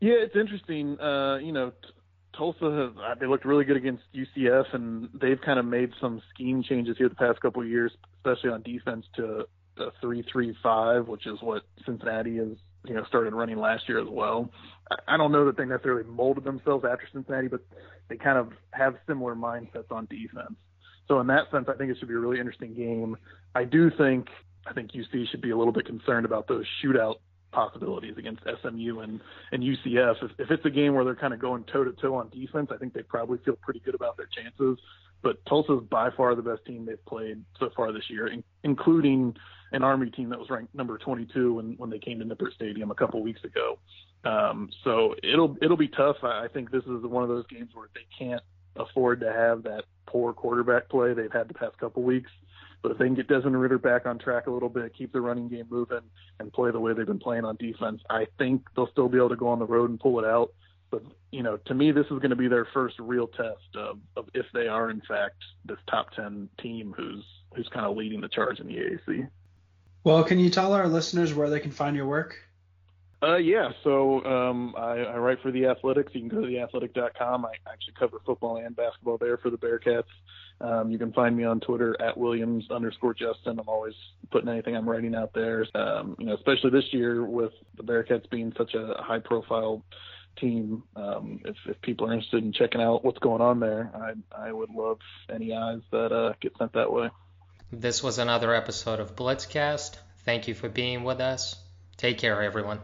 Yeah, it's interesting. Uh, you know, t- Tulsa uh, they looked really good against UCF, and they've kind of made some scheme changes here the past couple of years, especially on defense to a three-three-five, which is what Cincinnati has you know started running last year as well. I don't know that they necessarily molded themselves after Cincinnati, but they kind of have similar mindsets on defense. So in that sense, I think it should be a really interesting game. I do think I think UC should be a little bit concerned about those shootout possibilities against SMU and and UCF. If, if it's a game where they're kind of going toe to toe on defense, I think they probably feel pretty good about their chances. But Tulsa's by far the best team they've played so far this year, in, including an Army team that was ranked number 22 when when they came to Nippert Stadium a couple weeks ago. Um, so it'll it'll be tough. I think this is one of those games where they can't afford to have that poor quarterback play they've had the past couple weeks. But if they can get Desmond Ridder back on track a little bit, keep the running game moving, and play the way they've been playing on defense, I think they'll still be able to go on the road and pull it out. But you know, to me, this is going to be their first real test of, of if they are in fact this top ten team who's who's kind of leading the charge in the AAC. Well, can you tell our listeners where they can find your work? Uh, yeah, so um, I, I write for the Athletics. You can go to theathletic.com. I actually cover football and basketball there for the Bearcats. Um, you can find me on Twitter at Williams underscore Justin. I'm always putting anything I'm writing out there. Um, you know, especially this year with the Bearcats being such a high profile team. Um, if, if people are interested in checking out what's going on there, I, I would love any eyes that uh, get sent that way. This was another episode of Blitzcast. Thank you for being with us. Take care, everyone.